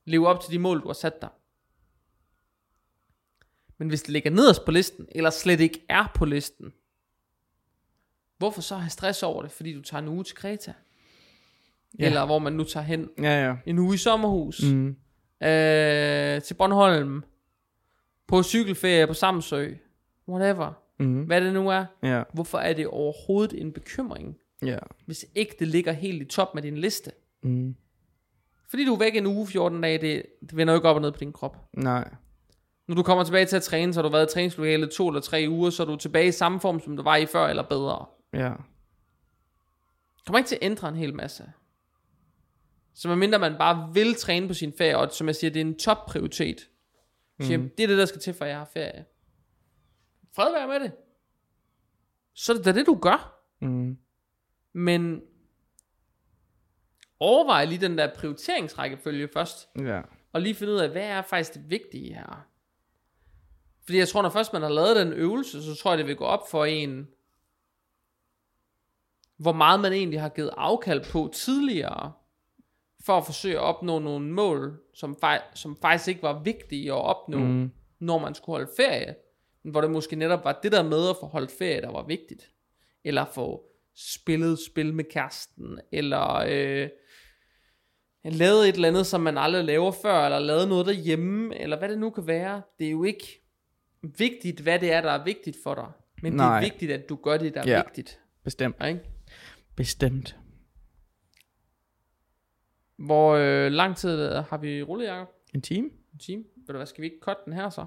[SPEAKER 1] leve op til de mål, du har sat dig. Men hvis det ligger nederst på listen, eller slet ikke er på listen, hvorfor så have stress over det, fordi du tager en uge til Kreta?
[SPEAKER 2] Ja.
[SPEAKER 1] Eller hvor man nu tager hen
[SPEAKER 2] Ja, ja.
[SPEAKER 1] en uge i sommerhus, mm.
[SPEAKER 2] Mm.
[SPEAKER 1] øh, til Bornholm, på cykelferie på Samsø, whatever,
[SPEAKER 2] Mm.
[SPEAKER 1] hvad det nu er.
[SPEAKER 2] Ja.
[SPEAKER 1] Hvorfor er det overhovedet en bekymring,
[SPEAKER 2] Ja.
[SPEAKER 1] hvis ikke det ligger helt i top med din liste?
[SPEAKER 2] Mm.
[SPEAKER 1] Fordi du er væk en uge, 14 dage, det, det vender jo ikke op og ned på din krop.
[SPEAKER 2] Nej.
[SPEAKER 1] Når du kommer tilbage til at træne, så har du været i træningslokalet to eller tre uger, så er du tilbage i samme form, som du var i før, eller bedre.
[SPEAKER 2] Ja.
[SPEAKER 1] Du kommer ikke til at ændre en hel masse. Så medmindre man bare vil træne på sin ferie, og som jeg siger, det er en top prioritet. Så siger,
[SPEAKER 2] Mm.
[SPEAKER 1] det er det, der skal til, for at jeg har ferie. Fred være med det. Så er det da det, du gør.
[SPEAKER 2] Mm.
[SPEAKER 1] Men overvej lige den der prioriteringsrækkefølge først.
[SPEAKER 2] Ja.
[SPEAKER 1] Og lige finde ud af, hvad er faktisk det vigtige her. Fordi jeg tror, når først man har lavet den øvelse, så tror jeg, det vil gå op for en, hvor meget man egentlig har givet afkald på tidligere, for at forsøge at opnå nogle mål, som, fej- som faktisk ikke var vigtige at opnå, mm. Når man skulle holde ferie. Hvor det måske netop var det der med at få holdt ferie, der var vigtigt. Eller få spillet spil med kæresten, eller øh, lavet et eller andet, som man aldrig laver før, eller lavet noget derhjemme, eller hvad det nu kan være. Det er jo ikke vigtigt, hvad det er, der er vigtigt for dig. Men Nej. Det er vigtigt, at du gør det, der er
[SPEAKER 2] Ja.
[SPEAKER 1] vigtigt.
[SPEAKER 2] Bestemt.
[SPEAKER 1] Ikke?
[SPEAKER 2] Bestemt.
[SPEAKER 1] Hvor øh, lang tid har vi rullet, Jacob?
[SPEAKER 2] En time?
[SPEAKER 1] En time? Ved du hvad, skal vi ikke cutte den her så?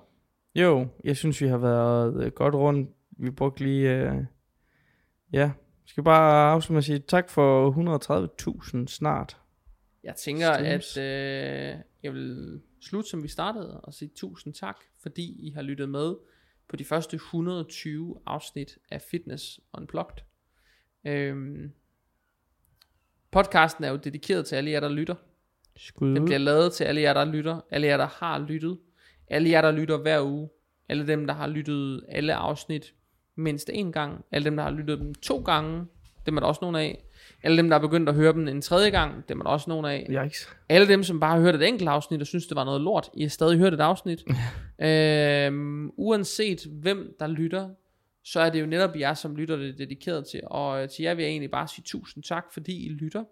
[SPEAKER 2] Jo, jeg synes, vi har været øh, godt rundt. Vi brugte lige... Øh, ja, skal bare afslutte med at sige tak for 130.000 snart.
[SPEAKER 1] Jeg tænker,
[SPEAKER 2] Streams.
[SPEAKER 1] at øh, jeg vil slutte, som vi startede, og sige tusind tak, fordi I har lyttet med på de første 120 afsnit af Fitness Unplugged. Øhm, podcasten er jo dedikeret til alle jer, der lytter.
[SPEAKER 2] Skud
[SPEAKER 1] Den bliver lavet til alle jer, der lytter. Alle jer, der har lyttet. Alle jer, der lytter hver uge. Alle dem, der har lyttet alle afsnit mindst én gang. Alle dem, der har lyttet dem to gange. Dem er der også nogle af. Alle dem, der er begyndt at høre dem en tredje gang. Dem er der også nogle af.
[SPEAKER 2] Yikes.
[SPEAKER 1] Alle dem, som bare har hørt et enkelt afsnit og synes, det var noget lort. I har stadig hørt et afsnit. øhm, uanset hvem, der lytter, så er det jo netop jer, som lytter, det er dedikeret til. Og øh, til jer vil jeg egentlig bare sige tusind tak, fordi I lytter.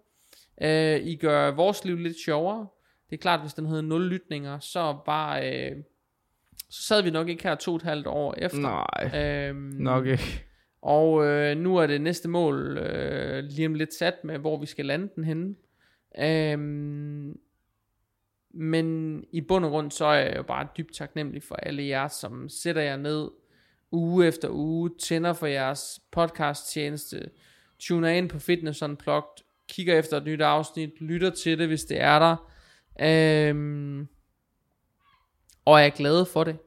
[SPEAKER 1] Øh, I gør vores liv lidt sjovere. Det er klart, hvis den hedder 0 lytninger, så bare... Øh, så sad vi nok ikke her to og et halvt år efter.
[SPEAKER 2] Nej,
[SPEAKER 1] Øhm,
[SPEAKER 2] nok ikke.
[SPEAKER 1] og øh, nu er det næste mål øh, lige om lidt sat med, hvor vi skal lande den henne. Øhm, men i bund og grund, så er jeg jo bare dybt taknemmelig for alle jer, som sætter jer ned uge efter uge, tænder for jeres podcast tjeneste, tuner ind på Fitness Unplugged, kigger efter et nyt afsnit, lytter til det, hvis det er der. Øhm, og er glade for det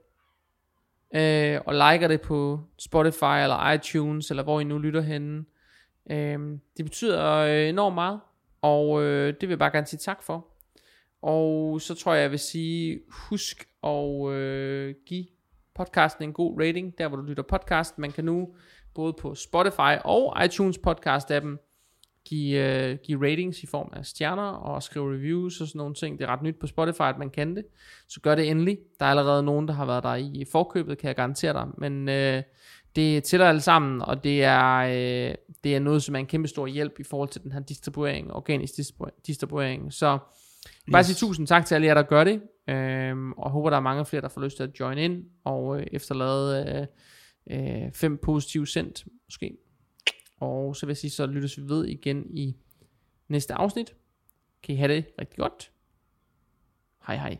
[SPEAKER 1] øh, og liker det på Spotify eller iTunes, eller hvor I nu lytter henne. Øh, det betyder øh, enormt meget, og øh, det vil jeg bare gerne sige tak for. Og så tror jeg, jeg vil sige, husk at øh, give podcasten en god rating, der hvor du lytter podcast. Man kan nu både på Spotify og iTunes podcast appen give, øh, give ratings i form af stjerner og skrive reviews og sådan nogle ting. Det er ret nyt på Spotify, at man kan det. Så gør det endelig. Der er allerede nogen, der har været der i forkøbet, kan jeg garantere dig. Men øh, det tæller alle sammen, og det er, øh, det er noget, som er en kæmpe stor hjælp i forhold til den her distribuering, organisk distribu- distribuering. Så vil bare
[SPEAKER 2] Yes.
[SPEAKER 1] sige tusind tak til alle jer, der gør det, øhm, og håber, der er mange flere, der får lyst til at join ind, og øh, efterlade øh, øh, fem positive sendt, måske. Og så vil jeg sige, så lyttes vi ved igen i næste afsnit. Kan I have det rigtig godt. Hej hej.